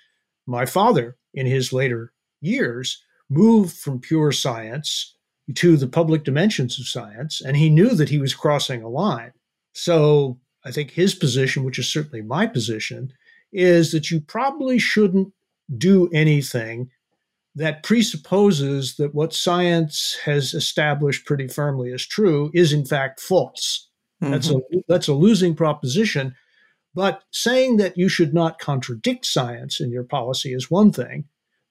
[SPEAKER 6] my father in his later years moved from pure science to the public dimensions of science, and he knew that he was crossing a line. So I think his position, which is certainly my position, is that you probably shouldn't do anything that presupposes that what science has established pretty firmly as true is in fact false. Mm-hmm. That's a that's a losing proposition. But saying that you should not contradict science in your policy is one thing.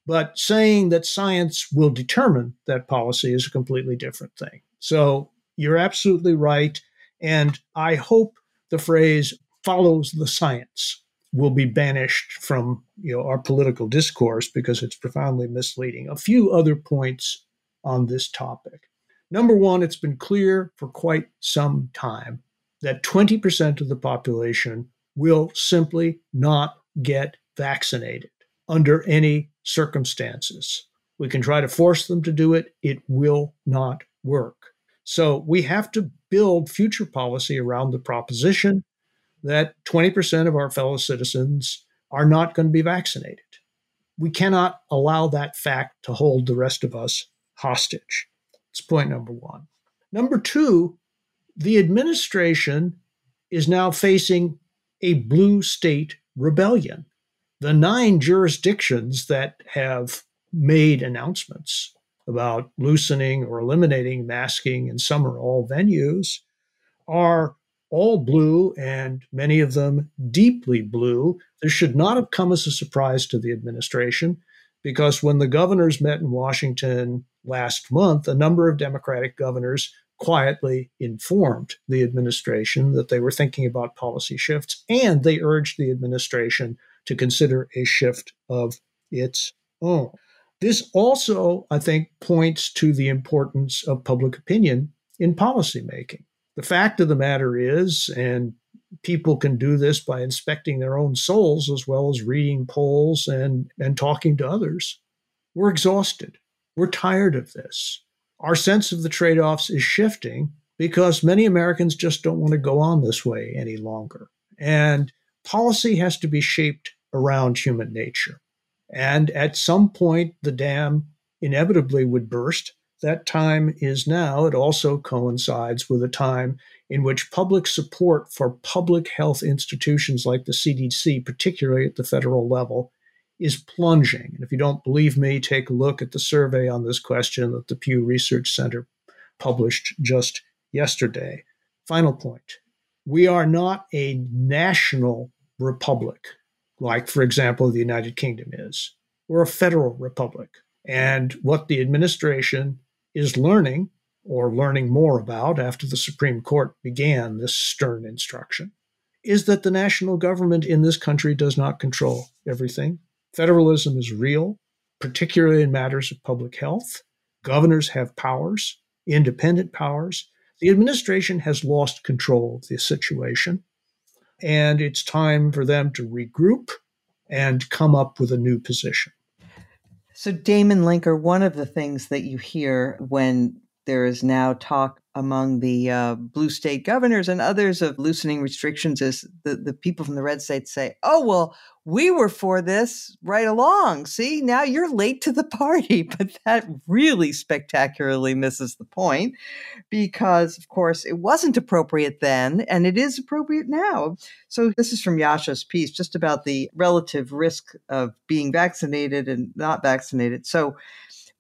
[SPEAKER 6] But saying that science will determine that policy is a completely different thing. So you're absolutely right. And I hope the phrase follows the science will be banished from you know, our political discourse because it's profoundly misleading. A few other points on this topic. Number one, it's been clear for quite some time that 20% of the population will simply not get vaccinated under any circumstances. We can try to force them to do it, it will not work. So we have to build future policy around the proposition that 20% of our fellow citizens are not going to be vaccinated. We cannot allow that fact to hold the rest of us hostage. It's point number one. Number two, the administration is now facing a blue state rebellion the nine jurisdictions that have made announcements about loosening or eliminating masking in some or all venues are all blue and many of them deeply blue. This should not have come as a surprise to the administration because when the governors met in Washington last month, a number of Democratic governors quietly informed the administration that they were thinking about policy shifts and they urged the administration to consider a shift of its own. This also, I think, points to the importance of public opinion in policymaking. The fact of the matter is, and people can do this by inspecting their own souls as well as reading polls and, and talking to others, we're exhausted. We're tired of this. Our sense of the trade offs is shifting because many Americans just don't want to go on this way any longer. And policy has to be shaped around human nature. And at some point, the dam inevitably would burst. That time is now. It also coincides with a time in which public support for public health institutions like the CDC, particularly at the federal level, is plunging. And if you don't believe me, take a look at the survey on this question that the Pew Research Center published just yesterday. Final point we are not a national republic, like, for example, the United Kingdom is. We're a federal republic. And what the administration is learning or learning more about after the Supreme Court began this stern instruction is that the national government in this country does not control everything. Federalism is real, particularly in matters of public health. Governors have powers, independent powers. The administration has lost control of the situation, and it's time for them to regroup and come up with a new position.
[SPEAKER 1] So, Damon Linker, one of the things that you hear when there is now talk among the uh, blue state governors and others of loosening restrictions is the, the people from the red states say, oh, well, we were for this right along. See, now you're late to the party. But that really spectacularly misses the point because, of course, it wasn't appropriate then and it is appropriate now. So, this is from Yascha's piece just about the relative risk of being vaccinated and not vaccinated. So,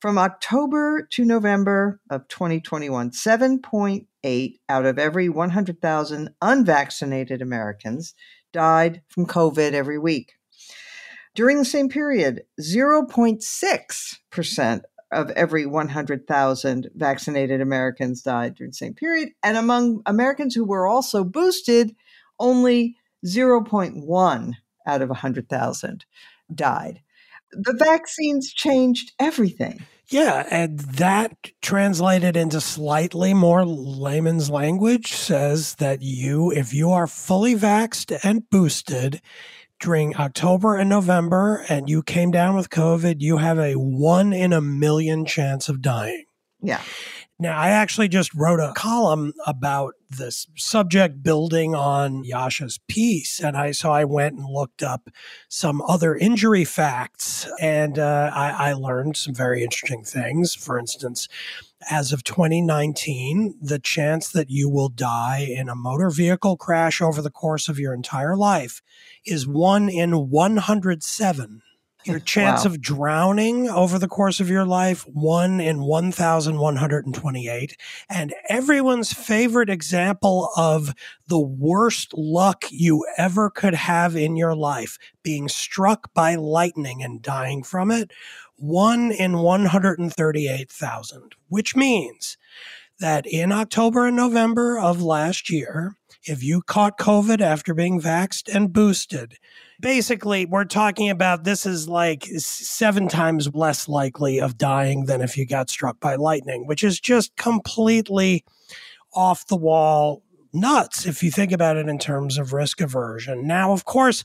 [SPEAKER 1] from October to November of 2021, 7.8 out of every 100,000 unvaccinated Americans died from COVID every week. During the same period, 0.6% of every 100,000 vaccinated Americans died during the same period. And among Americans who were also boosted, only 0.1 out of 100,000 died. The vaccines changed everything.
[SPEAKER 5] Yeah, and that translated into slightly more layman's language says that you, if you are fully vaxxed and boosted during October and November and you came down with COVID, you have a one in a million chance of dying.
[SPEAKER 1] Yeah.
[SPEAKER 5] Now, I actually just wrote a column about this subject building on Yascha's piece. And I, so I went and looked up some other injury facts and uh, I, I learned some very interesting things. For instance, as of 2019, the chance that you will die in a motor vehicle crash over the course of your entire life is one in 107. Your chance wow. of drowning over the course of your life, one in 1,128. And everyone's favorite example of the worst luck you ever could have in your life, being struck by lightning and dying from it, one in 138,000, which means that in October and November of last year, if you caught COVID after being vaxxed and boosted, basically we're talking about this is like seven times less likely of dying than if you got struck by lightning, which is just completely off the wall nuts if you think about it in terms of risk aversion. Now, of course,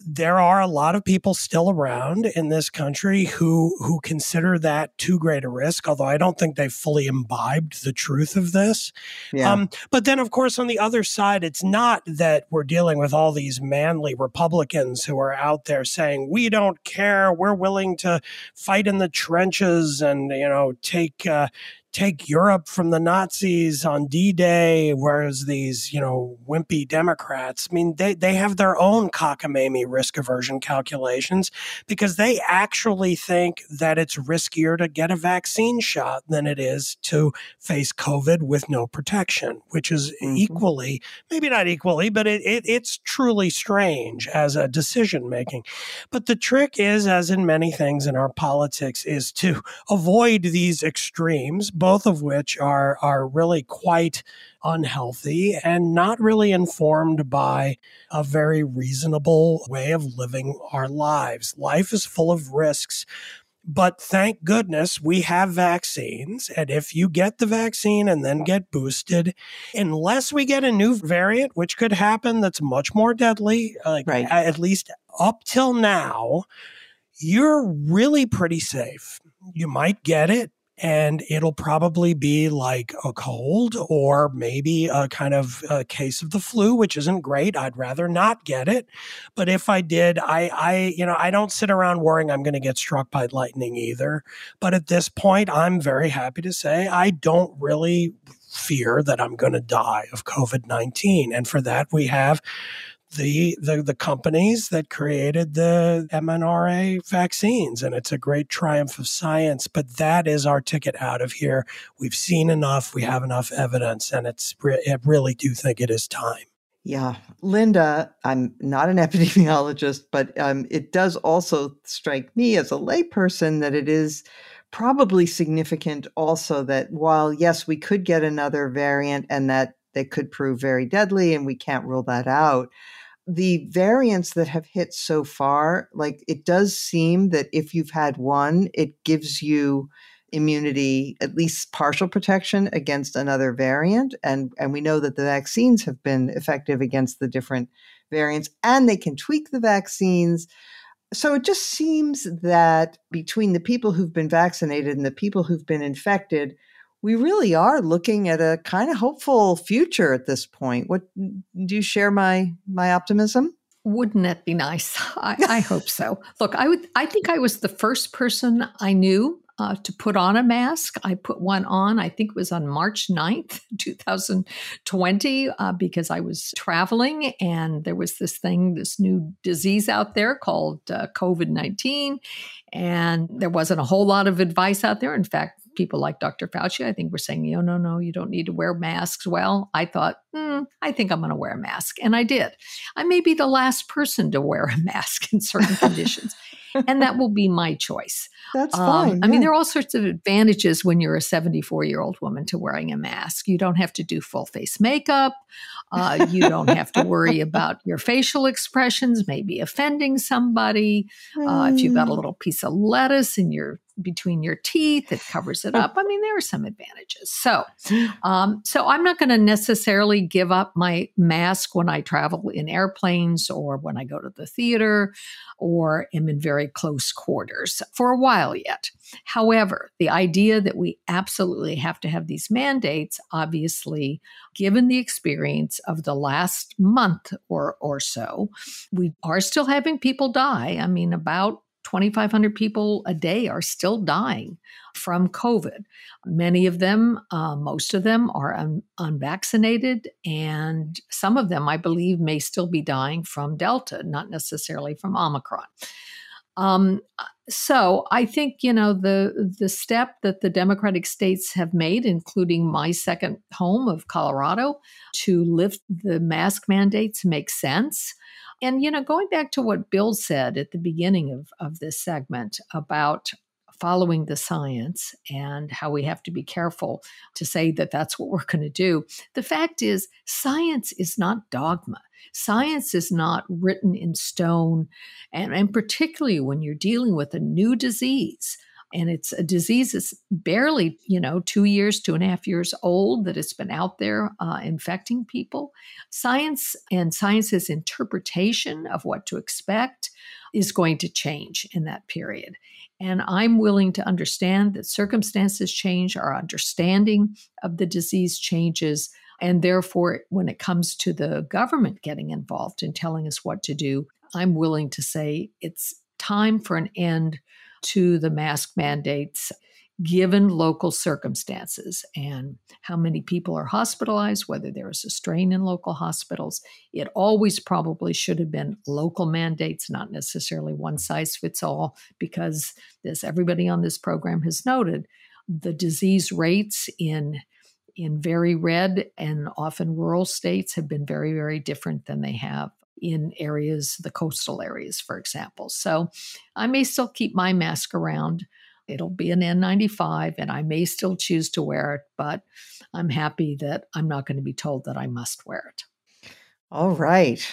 [SPEAKER 5] there are a lot of people still around in this country who who consider that too great a risk. Although I don't think they've fully imbibed the truth of this. Yeah. Um, but then, of course, on the other side, it's not that we're dealing with all these manly Republicans who are out there saying we don't care, we're willing to fight in the trenches and you know take uh, take Europe from the Nazis on D-Day, whereas these, you know, wimpy Democrats, I mean, they, they have their own cockamamie risk aversion calculations because they actually think that it's riskier to get a vaccine shot than it is to face COVID with no protection, which is mm-hmm. equally, maybe not equally, but it, it, it's truly strange as a decision making. But the trick is, as in many things in our politics, is to avoid these extremes both of which are are really quite unhealthy and not really informed by a very reasonable way of living our lives. Life is full of risks. But thank goodness we have vaccines. And if you get the vaccine and then get boosted, unless we get a new variant, which could happen, that's much more deadly, like right. at least up till now, you're really pretty safe. You might get it and it'll probably be like a cold or maybe a kind of a case of the flu, which isn't great. I'd rather not get it. But if I did, I, I, you know, I don't sit around worrying I'm going to get struck by lightning either. But at this point, I'm very happy to say I don't really fear that I'm going to die of COVID 19. And for that, we have the, the, the companies that created the mRNA vaccines. And it's a great triumph of science. But that is our ticket out of here. We've seen enough. We have enough evidence. And it's, I really do think it is time.
[SPEAKER 1] Yeah. Linda, I'm not an epidemiologist, but um, it does also strike me as a layperson that it is probably significant also that while, yes, we could get another variant and that they could prove very deadly, and we can't rule that out. The variants that have hit so far, like it does seem that if you've had one, it gives you immunity, at least partial protection against another variant. And, and we know that the vaccines have been effective against the different variants, and they can tweak the vaccines. So it just seems that between the people who've been vaccinated and the people who've been infected, we really are looking at a kind of hopeful future at this point. What do you share my my optimism?
[SPEAKER 4] Wouldn't it be nice? I, I hope so. Look, I would. I think I was the first person I knew uh, to put on a mask. I put one on, I think it was on March 9th, 2020, uh, because I was traveling and there was this thing, this new disease out there called uh, COVID 19. And there wasn't a whole lot of advice out there. In fact, people like Dr. Fauci, I think, were saying, no, no, no, you don't need to wear masks. Well, I thought, mm, I think I'm going to wear a mask. And I did. I may be the last person to wear a mask in certain conditions and that will be my choice.
[SPEAKER 1] That's um, fine.
[SPEAKER 4] I mean, there are all sorts of advantages when you're a 74 year old woman to wearing a mask. You don't have to do full face makeup. Uh, you don't have to worry about your facial expressions, maybe offending somebody. Uh, if you've got a mm. little piece of lettuce in your between your teeth, it covers it up. I mean, there are some advantages. So, um, so I'm not going to necessarily give up my mask when I travel in airplanes or when I go to the theater or am in very close quarters for a while yet. However, the idea that we absolutely have to have these mandates, obviously, given the experience of the last month or, or so, we are still having people die. I mean, about 2,500 people a day are still dying from COVID. Many of them, uh, most of them, are un- unvaccinated, and some of them, I believe, may still be dying from Delta, not necessarily from Omicron. Um, so I think you know the the step that the Democratic states have made, including my second home of Colorado, to lift the mask mandates makes sense. And, you know, going back to what Bill said at the beginning of, of this segment about following the science and how we have to be careful to say that that's what we're going to do. The fact is, science is not dogma. Science is not written in stone. And, and particularly when you're dealing with a new disease, and it's a disease that's barely, you know, two years, two and a half years old that it's been out there uh, infecting people. Science and science's interpretation of what to expect is going to change in that period. And I'm willing to understand that circumstances change, our understanding of the disease changes. And therefore, when it comes to the government getting involved and telling us what to do, I'm willing to say it's time for an end to the mask mandates given local circumstances and how many people are hospitalized, whether there is a strain in local hospitals. It always probably should have been local mandates, not necessarily one size fits all, because as everybody on this program has noted, the disease rates in in very red and often rural states have been very, very different than they have in areas, the coastal areas, for example. So I may still keep my mask around. It'll be an N95 and I may still choose to wear it, but I'm happy that I'm not going to be told that I must wear it.
[SPEAKER 1] All right.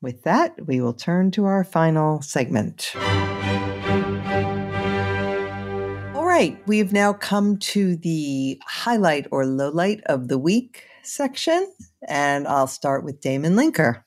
[SPEAKER 1] With that, we will turn to our final segment. All right, we've now come to the highlight or lowlight of the week section, and I'll start with Damon Linker.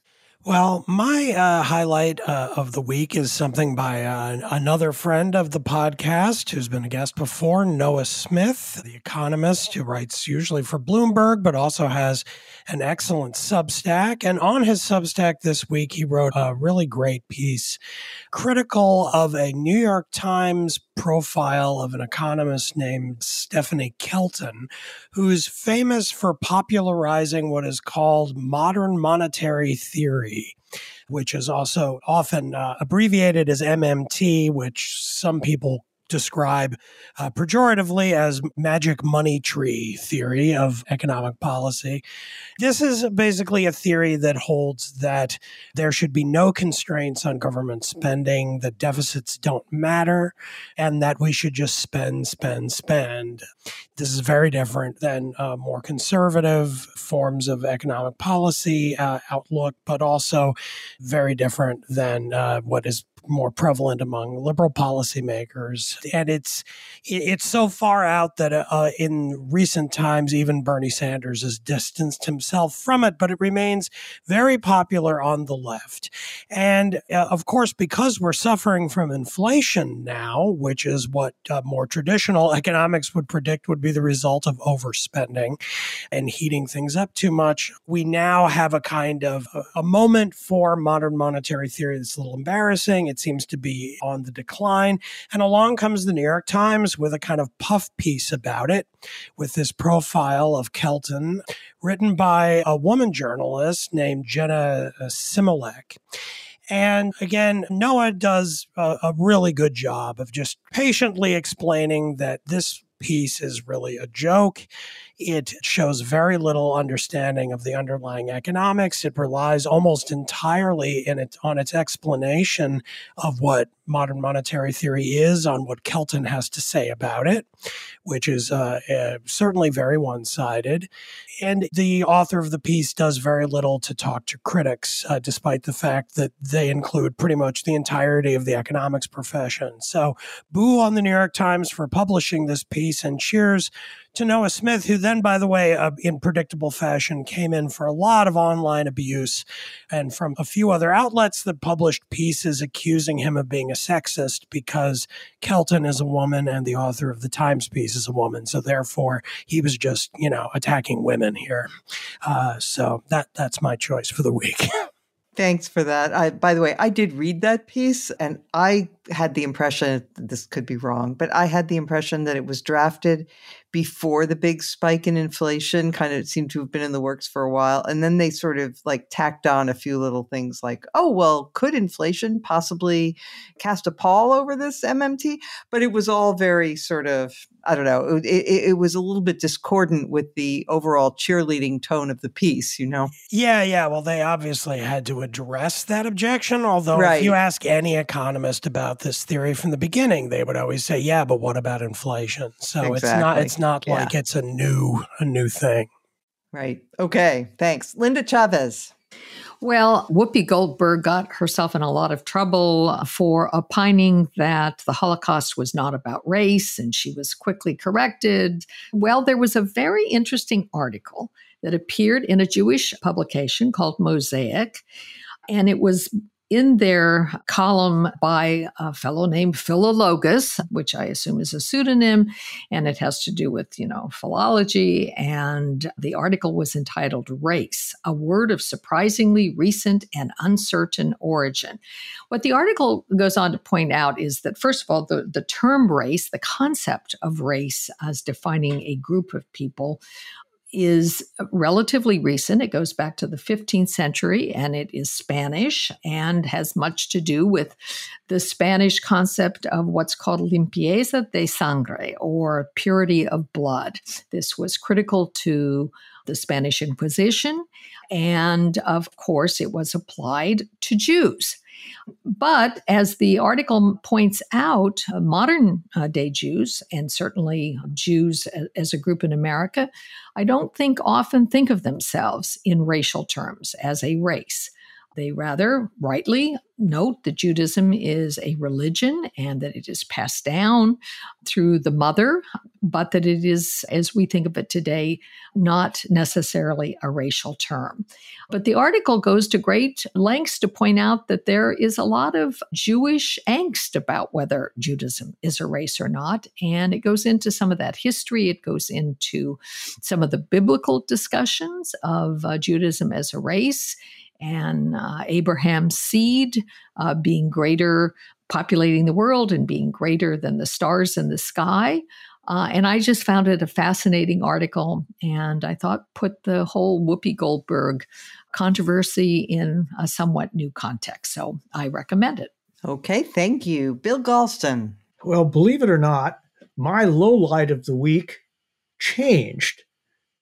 [SPEAKER 5] Well, my uh, highlight uh, of the week is something by uh, another friend of the podcast who's been a guest before, Noah Smith, the economist who writes usually for Bloomberg, but also has an excellent Substack. And on his Substack this week, he wrote a really great piece critical of a New York Times profile of an economist named Stephanie Kelton, who's famous for popularizing what is called modern monetary theory which is also often uh, abbreviated as MMT, which some people describe uh, pejoratively as magic money tree theory of economic policy. This is basically a theory that holds that there should be no constraints on government spending, that deficits don't matter, and that we should just spend, spend, spend. This is very different than uh, more conservative forms of economic policy uh, outlook, but also very different than uh, what is more prevalent among liberal policymakers, and it's it's so far out that uh, in recent times even Bernie Sanders has distanced himself from it, but it remains very popular on the left. And uh, of course, because we're suffering from inflation now, which is what uh, more traditional economics would predict would be the result of overspending and heating things up too much, we now have a kind of a, a moment for modern monetary theory that's a little embarrassing. It seems to be on the decline. And along comes the New York Times with a kind of puff piece about it, with this profile of Kelton written by a woman journalist named Jenna uh, Smialek. And again, Noah does a, a, really good job of just patiently explaining that this piece is really a joke. It shows very little understanding of the underlying economics. It relies almost entirely in it, on its explanation of what modern monetary theory is, on what Kelton has to say about it, which is uh, uh, certainly very one sided. And the author of the piece does very little to talk to critics, uh, despite the fact that they include pretty much the entirety of the economics profession. So, boo on the New York Times for publishing this piece, and cheers to Noah Smith, who then, by the way, uh, in predictable fashion, came in for a lot of online abuse and from a few other outlets that published pieces accusing him of being a sexist because Kelton is a woman and the author of the Times piece is a woman. So therefore, he was just, you know, attacking women here. Uh, so that that's my choice for the week.
[SPEAKER 1] Thanks for that. I, by the way, I did read that piece and I had the impression, this could be wrong, but I had the impression that it was drafted before the big spike in inflation kind of seemed to have been in the works for a while. And then they sort of like tacked on a few little things like, oh, well, could inflation possibly cast a pall over this MMT? But it was all very sort of, I don't know, it, it, it was a little bit discordant with the overall cheerleading tone of the piece, you know?
[SPEAKER 5] Yeah, yeah. Well, they obviously had to address that objection. Although, right. if you ask any economist about this theory from the beginning, they would always say, yeah, but what about inflation? So exactly. it's not, it's not not yeah. like it's a new a new thing.
[SPEAKER 1] Right. Okay. Thanks. Linda Chavez.
[SPEAKER 4] Well, Whoopi Goldberg got herself in a lot of trouble for opining that the Holocaust was not about race, and she was quickly corrected. Well, there was a very interesting article that appeared in a Jewish publication called Mosaic, and it was in their column by a fellow named Philologos, which I assume is a pseudonym, and it has to do with, you know, philology. And the article was entitled Race, a word of surprisingly recent and uncertain origin. What the article goes on to point out is that, first of all, the, the term race, the concept of race as defining a group of people, is relatively recent. It goes back to the 15th century and it is Spanish and has much to do with the Spanish concept of what's called limpieza de sangre or purity of blood. This was critical to the Spanish Inquisition. And of course, it was applied to Jews. But as the article points out, uh, modern uh, day Jews, and certainly Jews as a group in America, I don't think often think of themselves in racial terms as a race. They rather rightly note that Judaism is a religion and that it is passed down through the mother, but that it is, as we think of it today, not necessarily a racial term. But the article goes to great lengths to point out that there is a lot of Jewish angst about whether Judaism is a race or not. And it goes into some of that history, it goes into some of the biblical discussions of uh, Judaism as a race and uh, Abraham's seed uh, being greater, populating the world and being greater than the stars in the sky. Uh, and I just found it a fascinating article, and I thought put the whole Whoopi Goldberg controversy in a somewhat new context. So I recommend it.
[SPEAKER 1] Okay, thank you. Bill Galston.
[SPEAKER 6] Well, believe it or not, my low light of the week changed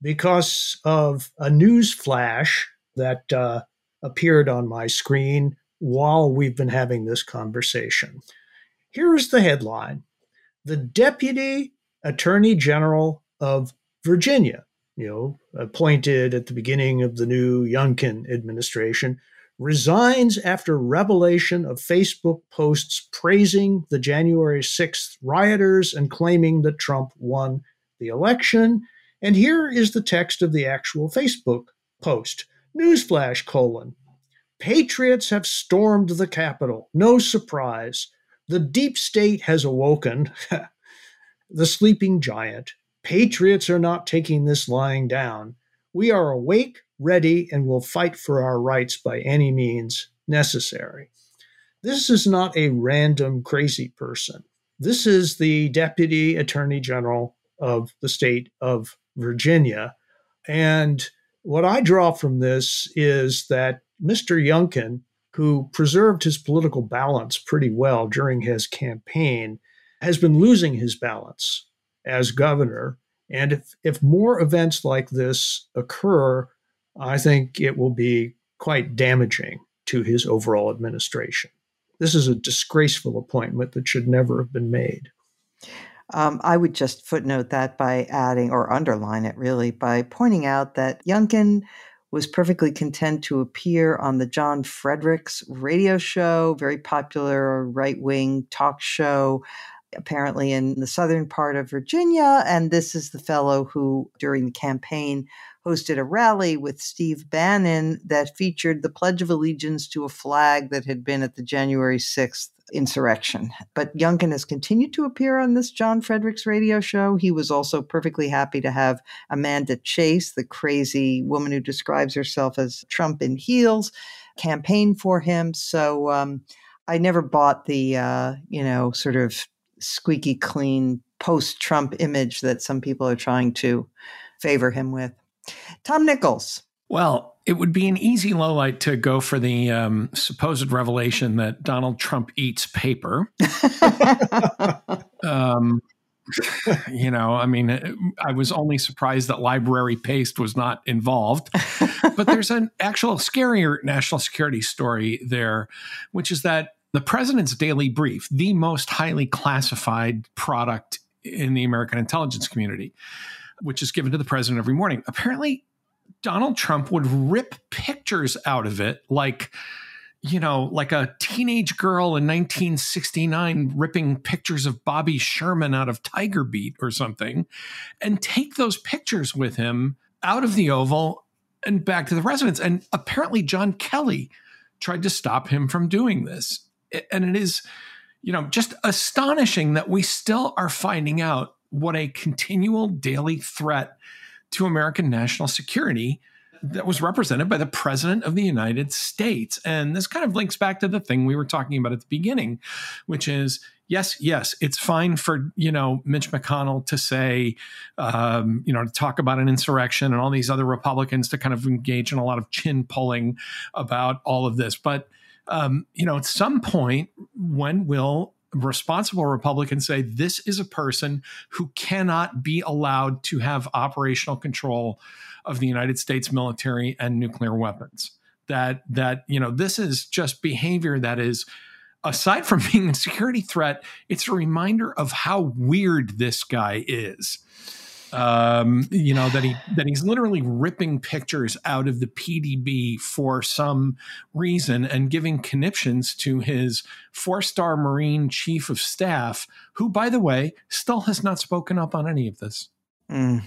[SPEAKER 6] because of a news flash that uh, appeared on my screen while we've been having this conversation. Here is the headline The Deputy Attorney General of Virginia, you know, appointed at the beginning of the new Youngkin administration, resigns after revelation of Facebook posts praising the January 6th rioters and claiming that Trump won the election. And here is the text of the actual Facebook post. Newsflash colon. Patriots have stormed the Capitol. No surprise. The deep state has awoken. the sleeping giant. Patriots are not taking this lying down. We are awake, ready, and will fight for our rights by any means necessary. This is not a random crazy person. This is the Deputy Attorney General of the state of Virginia. And what I draw from this is that Mr. Youngkin, who preserved his political balance pretty well during his campaign, has been losing his balance as governor. And if, if more events like this occur, I think it will be quite damaging to his overall administration. This is a disgraceful appointment that should never have been made.
[SPEAKER 1] Um, I would just footnote that by adding, or underline it really, by pointing out that Youngkin was perfectly content to appear on the John Fredericks radio show, very popular right wing talk show, apparently in the southern part of Virginia. And this is the fellow who, during the campaign, hosted a rally with Steve Bannon that featured the Pledge of Allegiance to a flag that had been at the January 6th insurrection. But Youngkin has continued to appear on this John Fredericks radio show. He was also perfectly happy to have Amanda Chase, the crazy woman who describes herself as Trump in heels, campaign for him. So um, I never bought the, uh, you know, sort of squeaky clean post Trump image that some people are trying to favor him with. Tom Nichols.
[SPEAKER 2] Well, it would be an easy low light to go for the um, supposed revelation that Donald Trump eats paper. um, you know, I mean, I was only surprised that library paste was not involved. but there's an actual scarier national security story there, which is that the president's daily brief, the most highly classified product in the American intelligence community, which is given to the president every morning. Apparently, Donald Trump would rip pictures out of it like you know, like a teenage girl in 1969 ripping pictures of Bobby Sherman out of Tiger Beat or something, and take those pictures with him out of the Oval and back to the residence. And apparently, John Kelly tried to stop him from doing this. And it is, you know, just astonishing that we still are finding out what a continual daily threat to American national security that was represented by the president of the United States. And this kind of links back to the thing we were talking about at the beginning, which is yes, yes, it's fine for you know Mitch McConnell to say, um, you know, to talk about an insurrection and all these other Republicans to kind of engage in a lot of chin pulling about all of this, but um, you know, at some point, when will responsible Republicans say this is a person who cannot be allowed to have operational control of the United States military and nuclear weapons. That that you know this is just behavior that is aside from being a security threat, it's a reminder of how weird this guy is um, you know that he that he's literally ripping pictures out of the PDB for some reason and giving conniptions to his four-star Marine chief of staff, who, by the way, still has not spoken up on any of this.
[SPEAKER 1] Mm.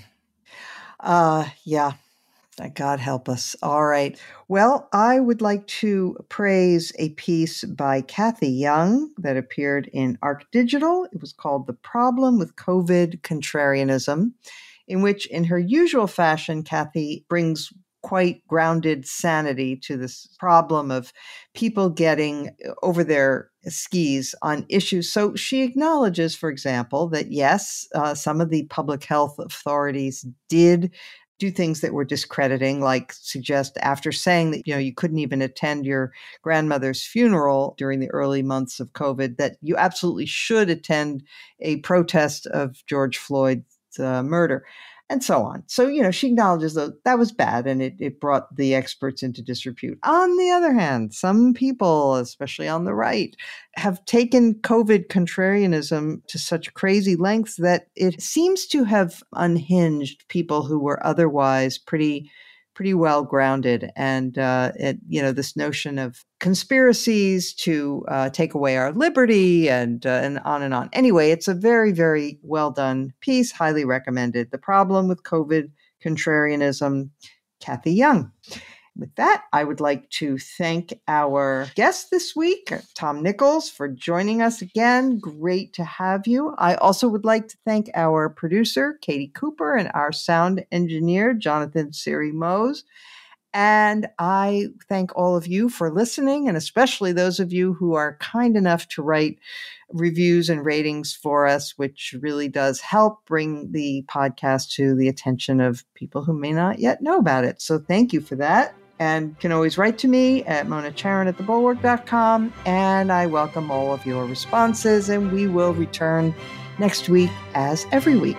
[SPEAKER 1] Uh, yeah. God help us. All right. Well, I would like to praise a piece by Cathy Young that appeared in Arc Digital. It was called The Problem with COVID Contrarianism, in which, in her usual fashion, Cathy brings quite grounded sanity to this problem of people getting over their skis on issues. So she acknowledges, for example, that yes, uh, some of the public health authorities did do things that were discrediting, like suggest after saying that, you know, you couldn't even attend your grandmother's funeral during the early months of COVID, that you absolutely should attend a protest of George Floyd's uh, murder and so on. So, you know, she acknowledges that that was bad and it, it brought the experts into disrepute. On the other hand, some people, especially on the right, have taken COVID contrarianism to such crazy lengths that it seems to have unhinged people who were otherwise pretty pretty well grounded. And uh, it, you know, this notion of conspiracies to uh, take away our liberty and uh, and on and on. Anyway, it's a very very well done piece, highly recommended. The problem with COVID contrarianism, Cathy Young. With that, I would like to thank our guest this week, Tom Nichols, for joining us again. Great to have you. I also would like to thank our producer, Katie Cooper, and our sound engineer, Jonathan Siri Mose. And I thank all of you for listening, and especially those of you who are kind enough to write reviews and ratings for us, which really does help bring the podcast to the attention of people who may not yet know about it. So thank you for that and can always write to me at Mona Charen at thebulwark.com. And I welcome all of your responses, and we will return next week as every week.